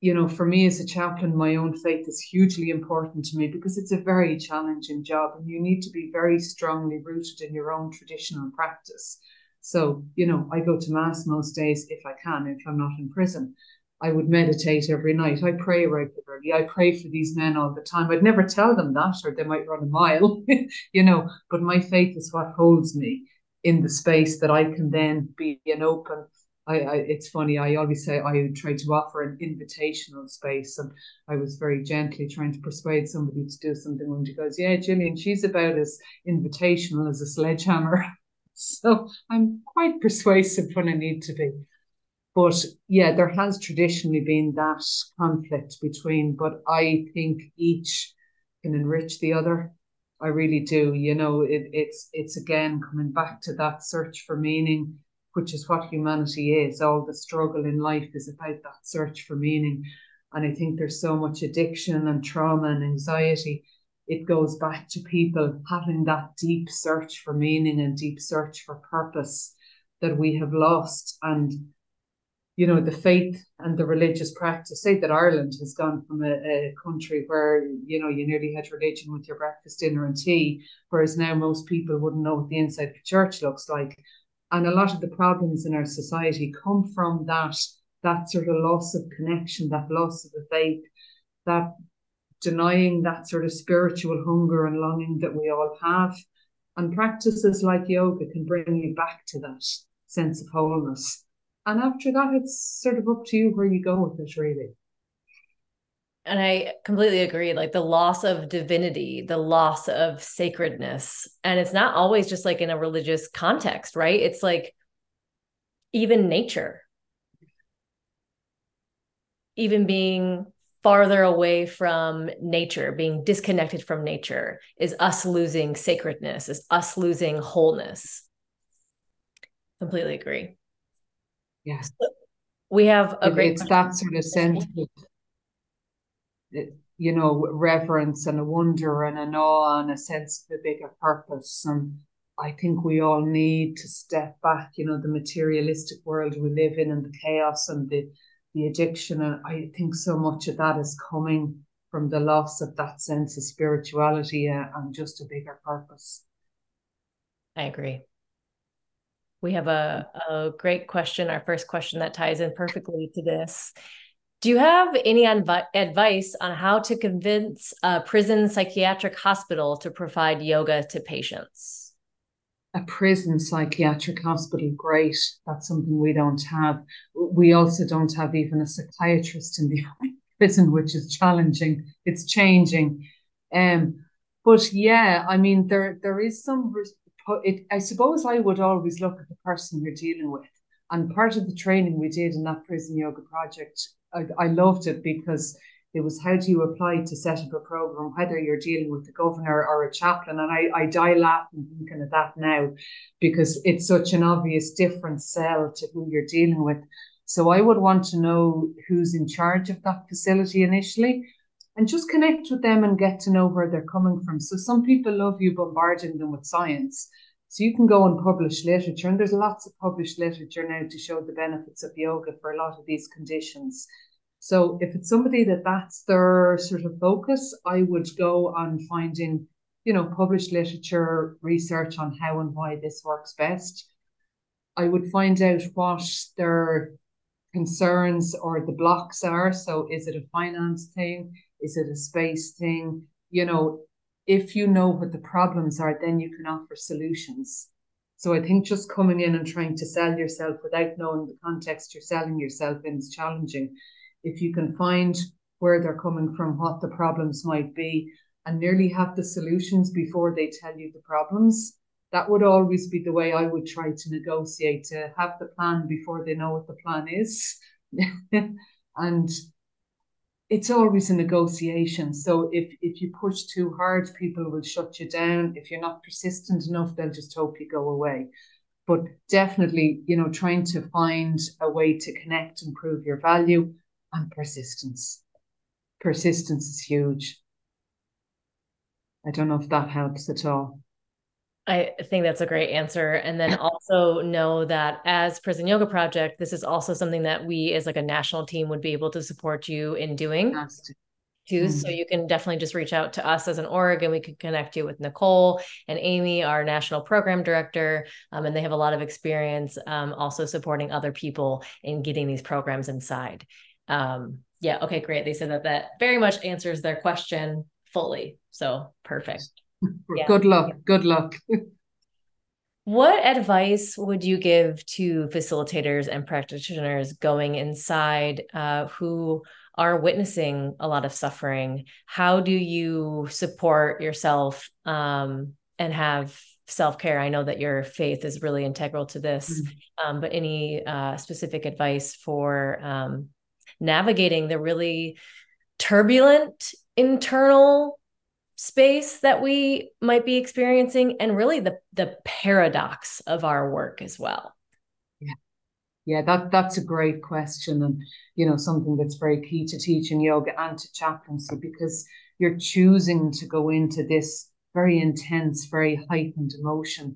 you know, for me as a chaplain, my own faith is hugely important to me because it's a very challenging job and you need to be very strongly rooted in your own traditional practice. So, you know, I go to Mass most days if I can, if I'm not in prison. I would meditate every night. I pray regularly. I pray for these men all the time. I'd never tell them that, or they might run a mile, (laughs) you know. But my faith is what holds me in the space that I can then be an open. I, I it's funny. I always say I try to offer an invitational space, and I was very gently trying to persuade somebody to do something. When she goes, "Yeah, Gillian, she's about as invitational as a sledgehammer." (laughs) so I'm quite persuasive when I need to be. But yeah, there has traditionally been that conflict between, but I think each can enrich the other. I really do. You know, it, it's it's again coming back to that search for meaning, which is what humanity is. All the struggle in life is about that search for meaning. And I think there's so much addiction and trauma and anxiety. It goes back to people having that deep search for meaning and deep search for purpose that we have lost. And you know, the faith and the religious practice. Say that Ireland has gone from a, a, country where, you know, you nearly had religion with your breakfast, dinner, and tea, whereas now most people wouldn't know what the inside of a church looks like. And a lot of the problems in our society come from that, that sort of loss of connection, that loss of the faith, that denying that sort of spiritual hunger and longing that we all have. And practices like yoga can bring you back to that sense of wholeness and after that, it's sort of up to you where you go with it, really. And I completely agree. Like the loss of divinity, the loss of sacredness. And it's not always just like in a religious context, right? It's like even nature, even being farther away from nature, being disconnected from nature, is us losing sacredness, is us losing wholeness. Completely agree. Yes. We have a it, great. It's that sort of sense of, you know, reverence and a wonder and an awe and a sense of a bigger purpose. And I think we all need to step back, you know, the materialistic world we live in and the chaos and the, the addiction. And I think so much of that is coming from the loss of that sense of spirituality uh, and just a bigger purpose. I agree. We have a, a great question, our first question that ties in perfectly to this. Do you have any adv- advice on how to convince a prison psychiatric hospital to provide yoga to patients? A prison psychiatric hospital, great. That's something we don't have. We also don't have even a psychiatrist in the (laughs) prison, which is challenging. It's changing. Um, but yeah, I mean, there there is some it, I suppose I would always look at the person you're dealing with. And part of the training we did in that prison yoga project, I, I loved it because it was how do you apply to set up a program, whether you're dealing with the governor or a chaplain. And I, I die laughing thinking of that now because it's such an obvious different sell to who you're dealing with. So I would want to know who's in charge of that facility initially and just connect with them and get to know where they're coming from. So some people love you bombarding them with science. So you can go and publish literature, and there's lots of published literature now to show the benefits of yoga for a lot of these conditions. So if it's somebody that that's their sort of focus, I would go on finding, you know, published literature, research on how and why this works best. I would find out what their concerns or the blocks are. So is it a finance thing? Is it a space thing? You know, if you know what the problems are, then you can offer solutions. So I think just coming in and trying to sell yourself without knowing the context you're selling yourself in is challenging. If you can find where they're coming from, what the problems might be, and nearly have the solutions before they tell you the problems, that would always be the way I would try to negotiate to have the plan before they know what the plan is. (laughs) and it's always a negotiation. So if if you push too hard, people will shut you down. If you're not persistent enough, they'll just hope you go away. But definitely, you know, trying to find a way to connect and prove your value and persistence. Persistence is huge. I don't know if that helps at all. I think that's a great answer. And then also know that as Prison Yoga Project, this is also something that we as like a national team would be able to support you in doing too. Mm. So you can definitely just reach out to us as an org and we could connect you with Nicole and Amy, our national program director. Um, and they have a lot of experience um, also supporting other people in getting these programs inside. Um, yeah, okay, great. They said that that very much answers their question fully. So perfect. Yeah. Good luck. Good luck. (laughs) what advice would you give to facilitators and practitioners going inside uh, who are witnessing a lot of suffering? How do you support yourself um, and have self care? I know that your faith is really integral to this, mm-hmm. um, but any uh, specific advice for um, navigating the really turbulent internal space that we might be experiencing and really the the paradox of our work as well yeah yeah that that's a great question and you know something that's very key to teaching yoga and to chaplaincy because you're choosing to go into this very intense very heightened emotion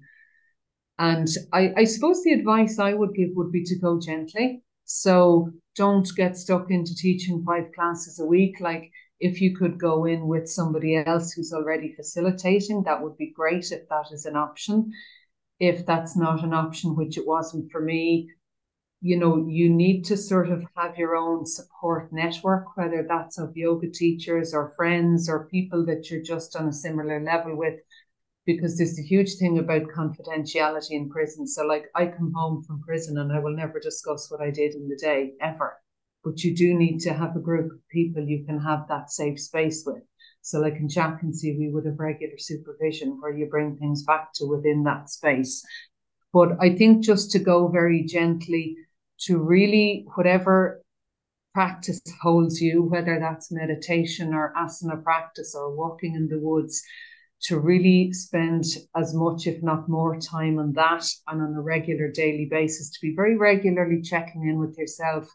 and I, I suppose the advice I would give would be to go gently. So don't get stuck into teaching five classes a week. Like if you could go in with somebody else who's already facilitating, that would be great if that is an option. If that's not an option, which it wasn't for me, you know, you need to sort of have your own support network, whether that's of yoga teachers or friends or people that you're just on a similar level with, because there's a huge thing about confidentiality in prison. So, like, I come home from prison and I will never discuss what I did in the day ever but you do need to have a group of people you can have that safe space with. So, like in chaplaincy, we would have regular supervision where you bring things back to within that space. But I think just to go very gently to really, whatever practice holds you, whether that's meditation or asana practice or walking in the woods, to really spend as much, if not more, time on that and on a regular daily basis, to be very regularly checking in with yourself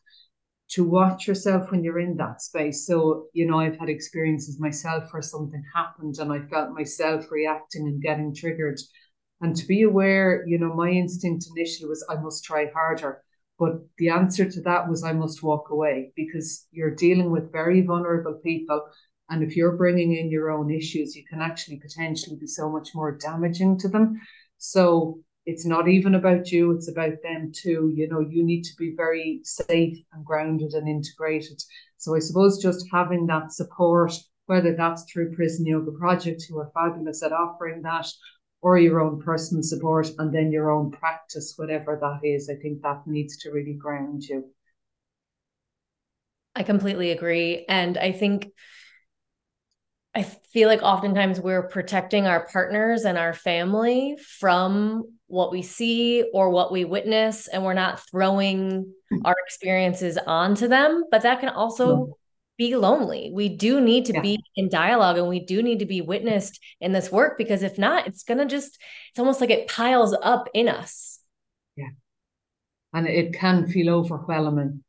to watch yourself when you're in that space. So, you know, I've had experiences myself where something happened and I felt myself reacting and getting triggered. And to be aware, you know, my instinct initially was I must try harder. But the answer to that was I must walk away because you're dealing with very vulnerable people. And if you're bringing in your own issues, you can actually potentially be so much more damaging to them. So it's not even about you, it's about them too. You know, you need to be very safe and grounded and integrated. So I suppose just having that support, whether that's through Prison Yoga Project, who are fabulous at offering that, or your own personal support, and then your own practice, whatever that is, I think that needs to really ground you. I completely agree. And I think I feel like oftentimes we're protecting our partners and our family from what we see or what we witness, and we're not throwing hmm. our experiences onto them. But that can also be lonely. We do need to yeah. be in dialogue and we do need to be witnessed in this work because if not, it's going to just, it's almost like it piles up in us. Yeah. And it can feel overwhelming.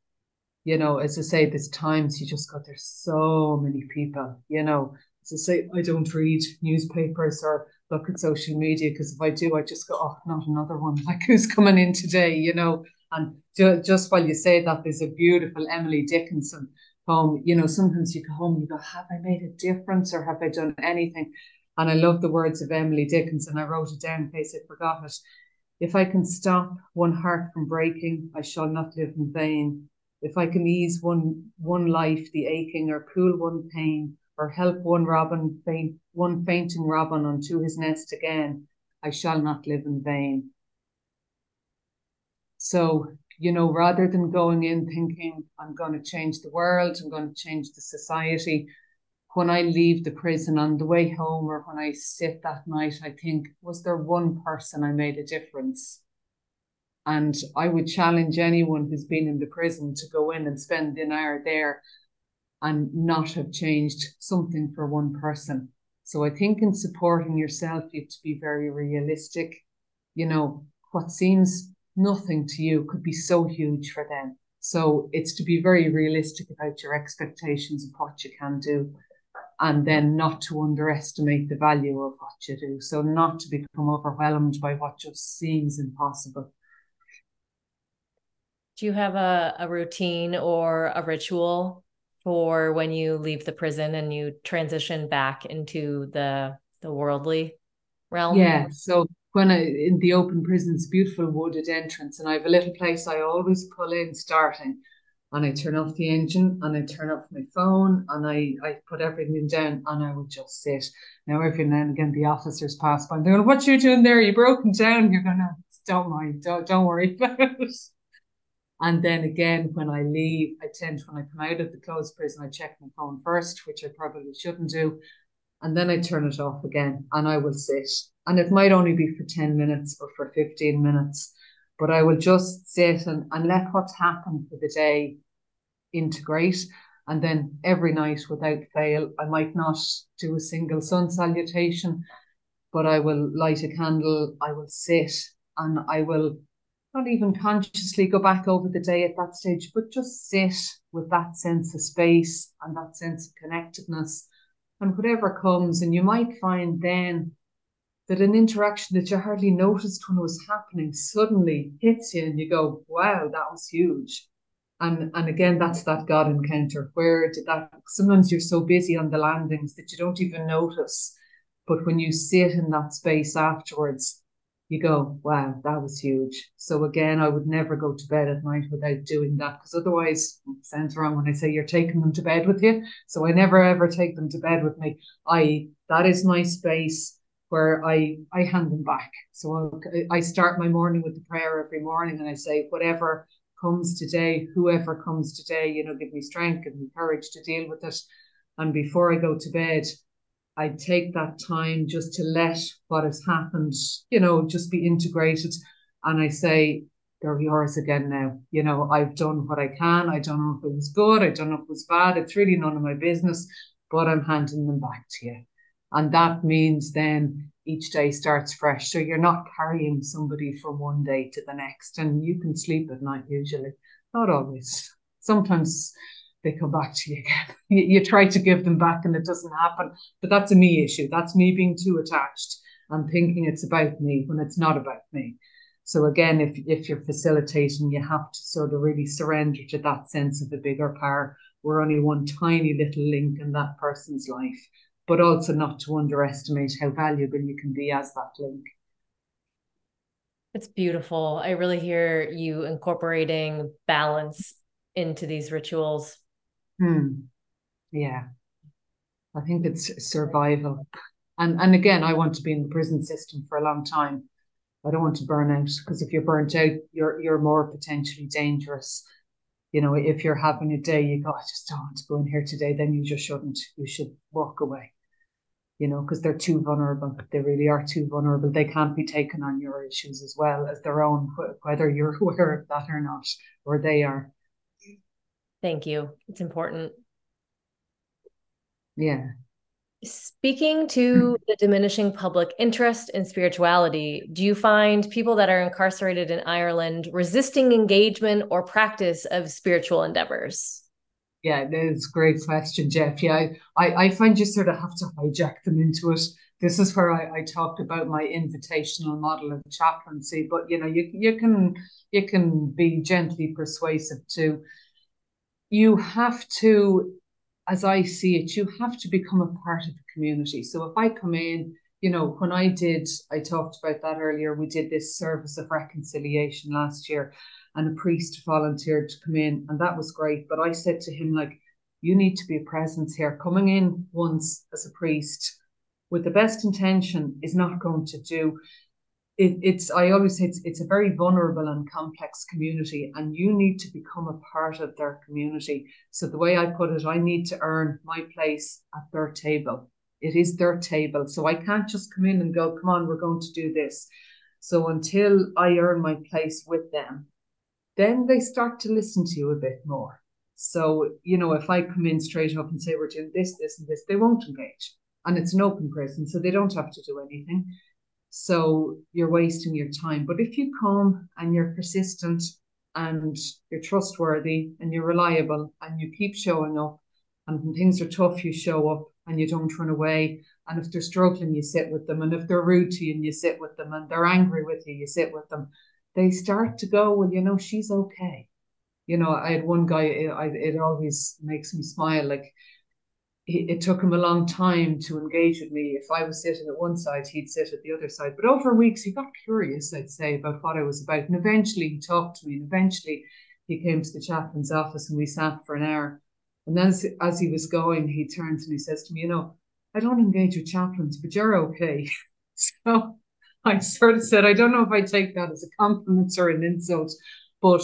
You know, as I say, there's times you just got, there's so many people, you know, to say I don't read newspapers or look at social media because if I do, I just go, oh, not another one. (laughs) Like who's coming in today, you know? And ju- just while you say that, there's a beautiful Emily Dickinson poem. You know, sometimes you go home and you go, have I made a difference or have I done anything? And I love the words of Emily Dickinson. I wrote it down in case I forgot it. If I can stop one heart from breaking, I shall not live in vain. If I can ease one one life the aching or cool one pain, or help one robin faint, one fainting robin unto his nest again, I shall not live in vain. So, you know, rather than going in thinking I'm going to change the world, I'm going to change the society, when I leave the prison on the way home or when I sit that night, I think, was there one person I made a difference? And I would challenge anyone who's been in the prison to go in and spend an hour there and not have changed something for one person. So I think in supporting yourself, you have to be very realistic. You know, what seems nothing to you could be so huge for them. So it's to be very realistic about your expectations of what you can do and then not to underestimate the value of what you do. So not to become overwhelmed by what just seems impossible. Do you have a, a routine or a ritual for when you leave the prison and you transition back into the the worldly realm? Yeah. So when I in the open prison's beautiful wooded entrance, and I have a little place I always pull in starting and I turn off the engine and I turn off my phone and I, I put everything down and I would just sit. Now every now and again the officers pass by and they're going, What you doing there? You broken down? You're gonna don't mind, don't don't worry (laughs) about it. And then again, when I leave, I tend when I come out of the closed prison, I check my phone first, which I probably shouldn't do. And then I turn it off again and I will sit. And it might only be for 10 minutes or for 15 minutes but I will just sit and, and let what's happened for the day integrate. And then every night without fail, I might not do a single sun salutation, but I will light a candle, I will sit, and I will not even consciously go back over the day at that stage, but just sit with that sense of space and that sense of connectedness. And whatever comes, and you might find then that an interaction that you hardly noticed when it was happening suddenly hits you and you go, wow, that was huge. And and again, that's that God encounter. Where did that sometimes you're so busy on the landings that you don't even notice. But when you sit in that space afterwards, you go, wow, that was huge. So again, I would never go to bed at night without doing that because otherwise it sounds wrong when I say you're taking them to bed with you. So I never ever take them to bed with me. I that is my space where I I hand them back. So I start my morning with the prayer every morning, and I say, whatever comes today, whoever comes today, you know, give me strength, give me courage to deal with it. And before I go to bed, I take that time just to let what has happened, you know, just be integrated. And I say, they're yours again now. You know, I've done what I can. I don't know if it was good. I don't know if it was bad. It's really none of my business, but I'm handing them back to you. And that means then each day starts fresh. So you're not carrying somebody from one day to the next. And you can sleep at night usually. Not always. Sometimes they come back to you again. (laughs) You, you try to give them back and it doesn't happen. But that's a me issue. That's me being too attached and thinking it's about me when it's not about me. So again, if if you're facilitating, you have to sort of really surrender to that sense of the bigger power. We're only one tiny little link in that person's life but also not to underestimate how valuable you can be as that link. It's beautiful. I really hear you incorporating balance into these rituals. Hmm. Yeah. I think it's survival. And and again, I want to be in the prison system for a long time. I don't want to burn out because if you're burnt out, you're you're more potentially dangerous. You know, if you're having a day, you go, I just don't want to go in here today, then you just shouldn't. You should walk away you know, because they're too vulnerable. They really are too vulnerable. They can't be taken on your issues as well as their own, whether you're (laughs) aware of that or not, or they are. Thank you. It's important. Yeah. Speaking to mm-hmm. the diminishing public interest in spirituality, do you find people that are incarcerated in Ireland resisting engagement or practice of spiritual endeavors? Yeah, that's a great question, Jeff. Yeah, I, I find you sort of have to hijack them into it. This is where I, I talked about my invitational model of chaplaincy, but you know, you you can you can be gently persuasive too. You have to, as I see it, you have to become a part of the community. So if I come in, you know, when I did, I talked about that earlier. We did this service of reconciliation last year, and a priest volunteered to come in, and that was great. But I said to him, like, you need to be a presence here. Coming in once as a priest with the best intention is not going to do. It, it's I always say it's, it's a very vulnerable and complex community, and you need to become a part of their community. So the way I put it, I need to earn my place at their table. It is their table, so I can't just come in and go, "Come on, we're going to do this." So until I earn my place with them, then they start to listen to you a bit more. So, you know, if I come in straight up and say we're doing this, this, and this, they won't engage. And it's an open prison, so they don't have to do anything. So you're wasting your time. But if you come and you're persistent and you're trustworthy and you're reliable and you keep showing up, and when things are tough, you show up and you don't run away. And if they're struggling, you sit with them. And if they're rude to you, and you sit with them. And they're angry with you, you sit with them. They start to go, well, you know, she's okay. You know, I had one guy, I, it always makes me smile. Like, it took him a long time to engage with me. If I was sitting at one side, he'd sit at the other side. But over weeks, he got curious, I'd say, about what I was about. And eventually he talked to me. And eventually he came to the chaplain's office and we sat for an hour. And then as, as he was going, he turns and he says to me, You know, I don't engage with chaplains, but you're okay. (laughs) so I sort of said, I don't know if I take that as a compliment or an insult, but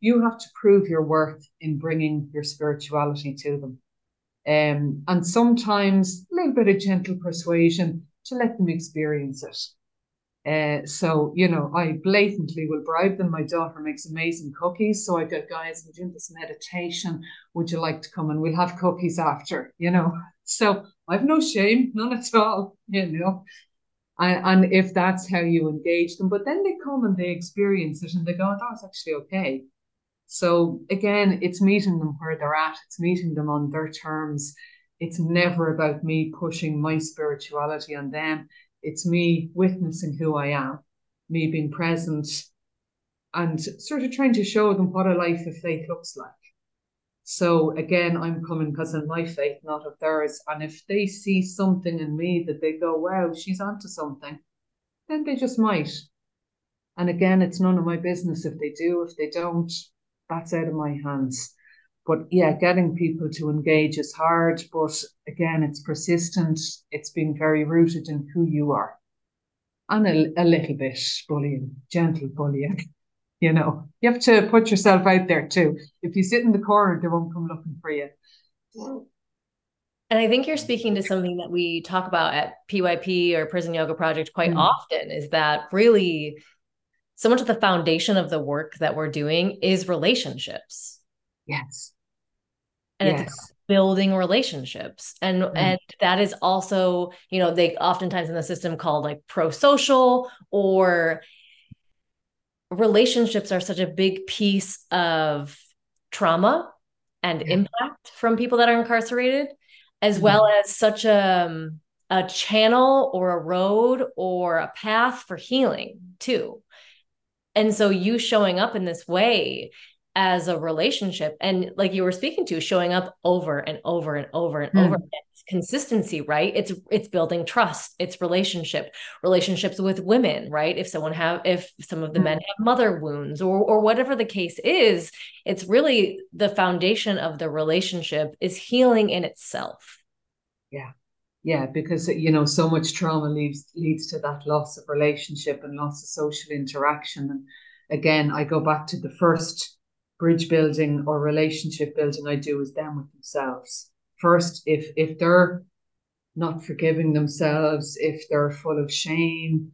you have to prove your worth in bringing your spirituality to them um, and sometimes a little bit of gentle persuasion to let them experience it. Uh, so, you know, I blatantly will bribe them. My daughter makes amazing cookies. So I get guys, I'm doing this meditation. Would you like to come and we'll have cookies after, you know? (laughs) So I've no shame, none at all, (laughs) you know. And, and if that's how you engage them, but then they come and they experience it and they go, oh, that's actually okay. So again, it's meeting them where they're at, it's meeting them on their terms. It's never about me pushing my spirituality on them. It's me witnessing who I am, me being present, and sort of trying to show them what a life of faith looks like. So again, I'm coming because of my faith, not of theirs. And if they see something in me that they go, wow, she's onto something, then they just might. And again, it's none of my business if they do. If they don't, that's out of my hands. But yeah, getting people to engage is hard, but again, it's persistent. It's being very rooted in who you are. And a, a little bit bullying, gentle bullying. (laughs) You know, you have to put yourself out there too. If you sit in the corner, they won't come looking for you. And I think you're speaking to something that we talk about at PYP or Prison Yoga Project quite mm. often is that really so much of the foundation of the work that we're doing is relationships. Yes. And yes. it's building relationships. And mm. and that is also, you know, they oftentimes in the system called like pro-social or relationships are such a big piece of trauma and yeah. impact from people that are incarcerated as mm. well as such a a channel or a road or a path for healing too and so you showing up in this way as a relationship and like you were speaking to showing up over and over and over and mm. over again it's consistency right it's it's building trust it's relationship relationships with women right if someone have if some of the mm. men have mother wounds or or whatever the case is it's really the foundation of the relationship is healing in itself yeah yeah because you know so much trauma leads leads to that loss of relationship and loss of social interaction. And again i go back to the first bridge building or relationship building i do is them with themselves. First if if they're not forgiving themselves if they're full of shame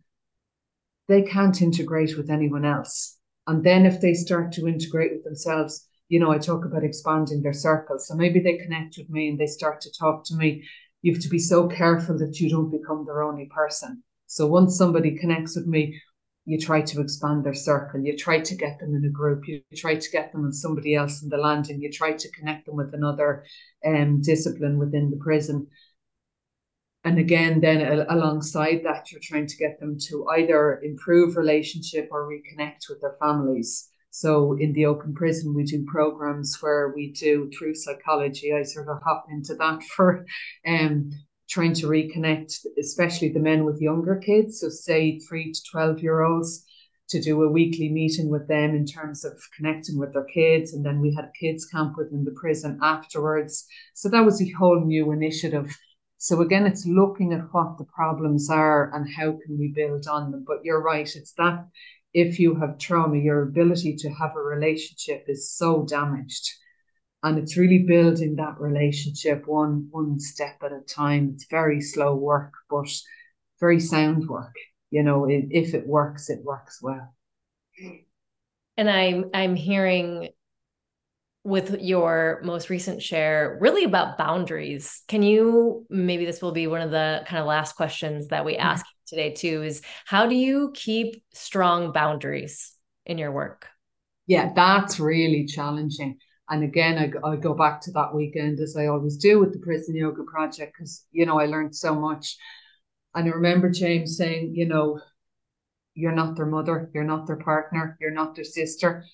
they can't integrate with anyone else. And then if they start to integrate with themselves you know i talk about expanding their circles so maybe they connect with me and they start to talk to me you have to be so careful that you don't become their only person. So once somebody connects with me, you try to expand their circle. You try to get them in a group. You try to get them with somebody else in the landing. You try to connect them with another um, discipline within the prison. And again, then alongside that, you're trying to get them to either improve relationship or reconnect with their families. So in the open prison, we do programs where we do through psychology. I sort of hop into that (laughs) for um, trying to reconnect, especially the men with younger kids. So say three to 12 year olds to do a weekly meeting with them in terms of connecting with their kids. And then we had kids camp within the prison afterwards. So that was a whole new initiative. So again, it's looking at what the problems are and how can we build on them. But you're right, it's that if you have trauma, your ability to have a relationship is so damaged. And it's really building that relationship one one step at a time. It's very slow work, but very sound work. You know, if it works, it works well. And I'm I'm hearing with your most recent share really about boundaries. Can you maybe this will be one of the kind of last questions that we mm-hmm. ask today too is how do you keep strong boundaries in your work? Yeah, that's really challenging. And again, I, I go back to that weekend as I always do with the Prison Yoga Project because, you know, I learned so much. And I remember James saying, you know, you're not their mother, you're not their partner, you're not their sister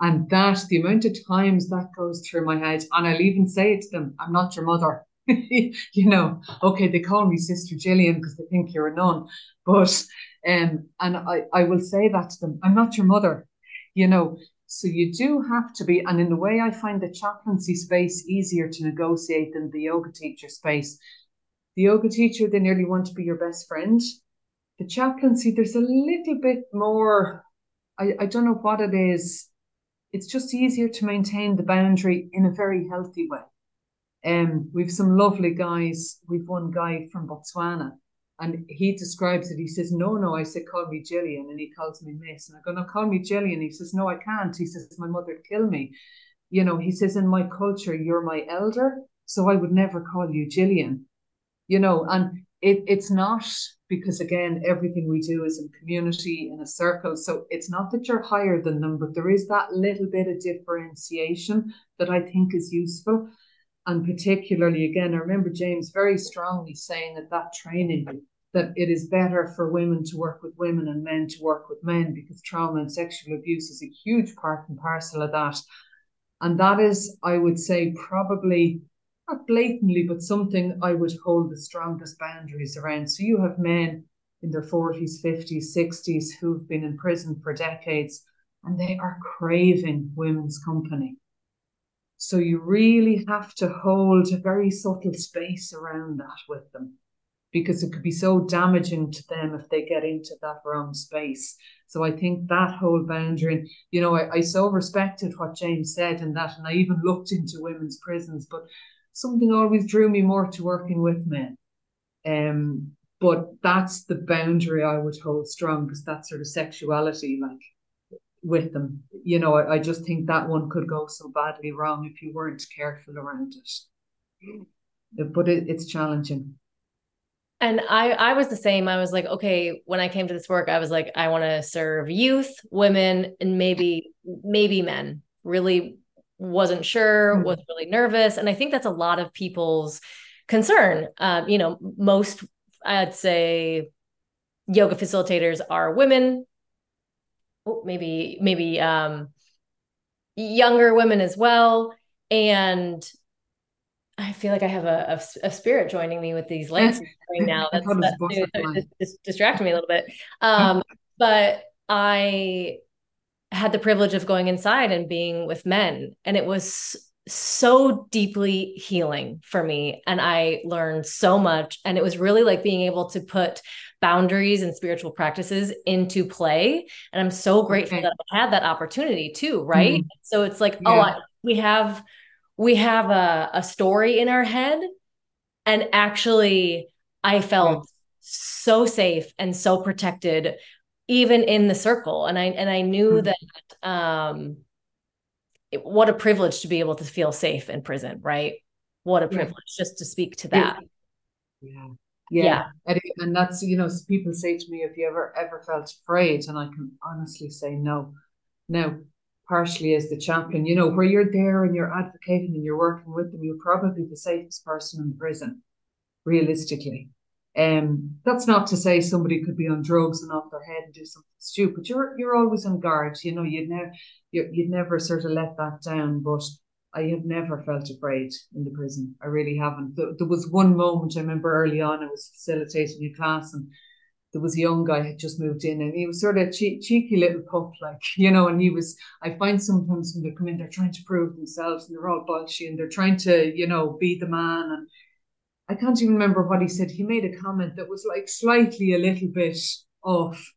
and that, the amount of times that goes through my head, and I'll even say it to them, I'm not your mother. (laughs) you know, okay, they call me Sister Gillian because they think you're a nun. But um, and I, I will say that to them, I'm not your mother, you know. So you do have to be, and in a way, I find the chaplaincy space easier to negotiate than the yoga teacher space. The yoga teacher, they nearly want to be your best friend. The chaplaincy, there's a little bit more, I, I don't know what it is it's just easier to maintain the boundary in a very healthy way. Um, we've some lovely guys. We've one guy from Botswana, and he describes it. He says, "No, no." I said, "Call me Gillian," and he calls me Miss. And I go, "No, call me Gillian." He says, "No, I can't." He says, "My mother'd kill me." You know, he says, "In my culture, you're my elder, so I would never call you Gillian." You know, and it, it's not because again everything we do is in community in a circle so it's not that you're higher than them but there is that little bit of differentiation that i think is useful and particularly again i remember james very strongly saying at that training that it is better for women to work with women and men to work with men because trauma and sexual abuse is a huge part and parcel of that and that is i would say probably not blatantly, but something I would hold the strongest boundaries around. So you have men in their 40s, 50s, 60s who've been in prison for decades and they are craving women's company. So you really have to hold a very subtle space around that with them because it could be so damaging to them if they get into that wrong space. So I think that whole boundary, you know, I, I so respected what James said and that, and I even looked into women's prisons, but something always drew me more to working with men. Um, but that's the boundary I would hold strong because that sort of sexuality, like with them, you know, I, I just think that one could go so badly wrong if you weren't careful around it. But it, it's challenging. And I, I was the same. I was like, okay, when I came to this work, I was like, I want to serve youth, women, and maybe, maybe men. Really wasn't sure, mm-hmm. was really nervous. And I think that's a lot of people's concern. Um, you know, most, I'd say, yoga facilitators are women, maybe, maybe um, younger women as well. And I feel like I have a, a, a spirit joining me with these lights right (laughs) now. That's, just distracting me a little bit. (laughs) Um, but I had the privilege of going inside and being with men and it was so deeply healing for me and i learned so much and it was really like being able to put boundaries and spiritual practices into play and i'm so grateful okay. that i had that opportunity too right mm-hmm. so it's like oh, yeah. oh I, we have we have a, a story in our head and actually i felt so safe and so protected even in the circle and i and i knew mm-hmm. that um it, what a privilege to be able to feel safe in prison right what a privilege yeah. just to speak to that yeah yeah, yeah. And, that's you know people say to me have you ever ever felt afraid and i can honestly say no now partially as the chaplain you know where you're there and you're advocating and you're working with them you're probably the safest person in the prison realistically um, that's not to say somebody could be on drugs and off their head and do something stupid. You're you're always on guard. You know, you'd never you, you'd never sort of let that down. But I have never felt afraid in the prison. I really haven't. There, there was one moment I remember early on. I was facilitating a class and there was a young guy had just moved in and he was sort of che- cheeky little pup, like, (laughs) you know, and he was, I find sometimes when they come in, they're trying to prove themselves and they're all bolshy and they're trying to, you know, be the man. And I can't even remember what he said. He made a comment that was like slightly a little bit off.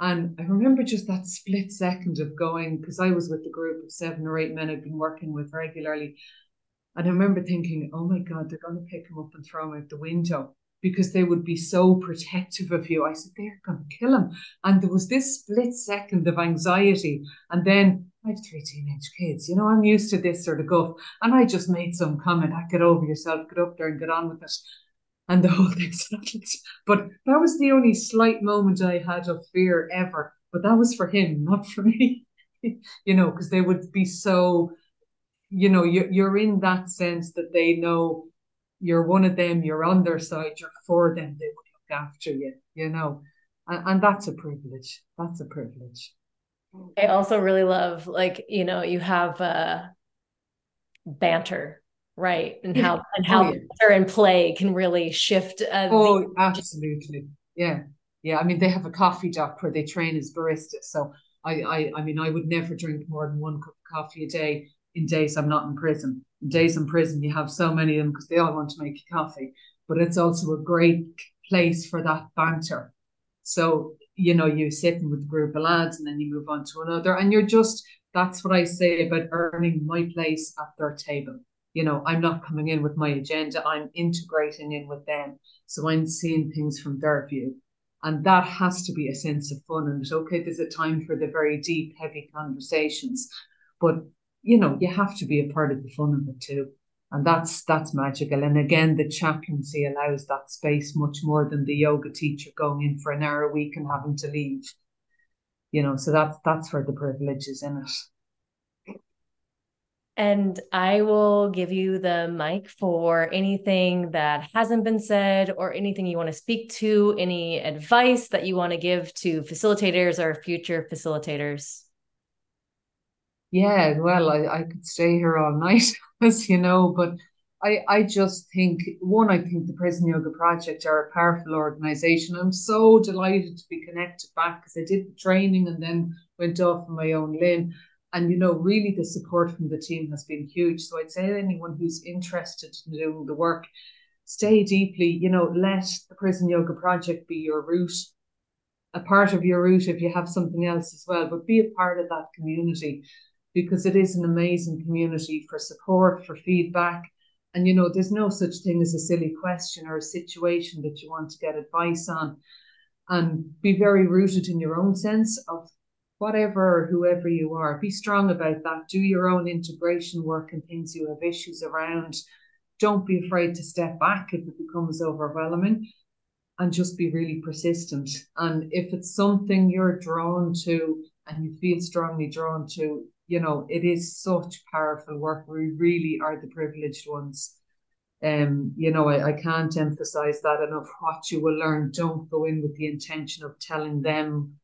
And I remember just that split second of going, because I was with the group of seven or eight men I'd been working with regularly. And I remember thinking, oh my God, they're going to pick him up and throw him out the window because they would be so protective of you. I said, they're going to kill him. And there was this split second of anxiety. And then I have three teenage kids. You know, I'm used to this sort of guff. And I just made some comment, I get over yourself, get up there and get on with it. And the whole (laughs) thing settled. But that was the only slight moment I had of fear ever. But that was for him, not for me. (laughs) you know, because they would be so, you know, you're, you're in that sense that they know you're one of them, you're on their side, you're for them, they would look after you, you know. And, and that's a privilege. That's a privilege. I also really love like, you know, you have uh banter, right? And how and how oh, yeah. and play can really shift uh, Oh, the- absolutely. Yeah. Yeah. I mean, they have a coffee dock where they train as baristas. So I, I I mean I would never drink more than one cup of coffee a day in days I'm not in prison. In days in prison you have so many of them because they all want to make you coffee. But it's also a great place for that banter. So you know, you're sitting with a group of lads and then you move on to another. And you're just, that's what I say about earning my place at their table. You know, I'm not coming in with my agenda, I'm integrating in with them. So I'm seeing things from their view. And that has to be a sense of fun. And it's okay, there's a time for the very deep, heavy conversations. But, you know, you have to be a part of the fun of it too and that's that's magical and again the chaplaincy allows that space much more than the yoga teacher going in for an hour a week and having to leave you know so that's that's where the privilege is in it and I will give you the mic for anything that hasn't been said or anything you want to speak to, any advice that you want to give to facilitators or future facilitators. Yeah, well, I, I could stay here all night. (laughs) as you know, but I, I just think one, I think the Prison Yoga Project are a powerful organization. I'm so delighted to be connected back because I did the training and then went off on my own limb. And you know, really the support from the team has been huge. So I'd say anyone who's interested in doing the work, stay deeply, you know, let the Prison Yoga Project be your route, a part of your route if you have something else as well, but be a part of that community because it is an amazing community for support, for feedback. And you know, there's no such thing as a silly question or a situation that you want to get advice on. And be very rooted in your own sense of whatever, whoever you are. Be strong about that. Do your own integration work and things you have issues around. Don't be afraid to step back if it becomes overwhelming and just be really persistent. And if it's something you're drawn to and you feel strongly drawn to, you know, it is such powerful work. We really are the privileged ones. Um, you know, I, I can't emphasize that enough. What you will learn, don't go in with the intention of telling them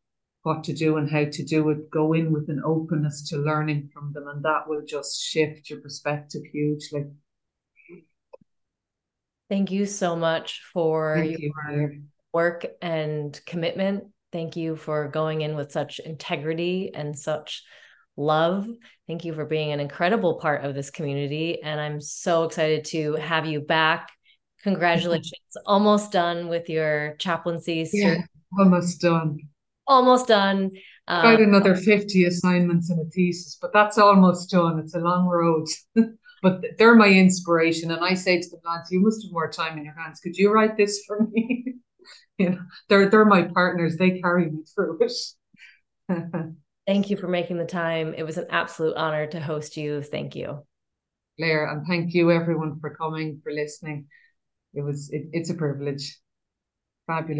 what to do and how to do it. Go in with an openness to learning from them, and that will just shift your perspective hugely. Thank you so much for Thank your you. work and commitment. Thank you for going in with such integrity and such love. Thank you for being an incredible part of this community. And I'm so excited to have you back. (laughs) Congratulations. almost done with your chaplaincy. Yeah, almost done. Almost done. Got um, another 50 assignments and a thesis, but that's almost done. It's a long road. (laughs) but they're my inspiration. And I say to the lads, you must have more time in your hands. Could you write this for me? (laughs) you know, they're they're my partners. They carry me through it. (laughs) Thank you for making the time. It was an absolute honor to host you. Thank you. Claire, and thank you everyone for coming, for listening. It was it, it's a privilege. Fabulous.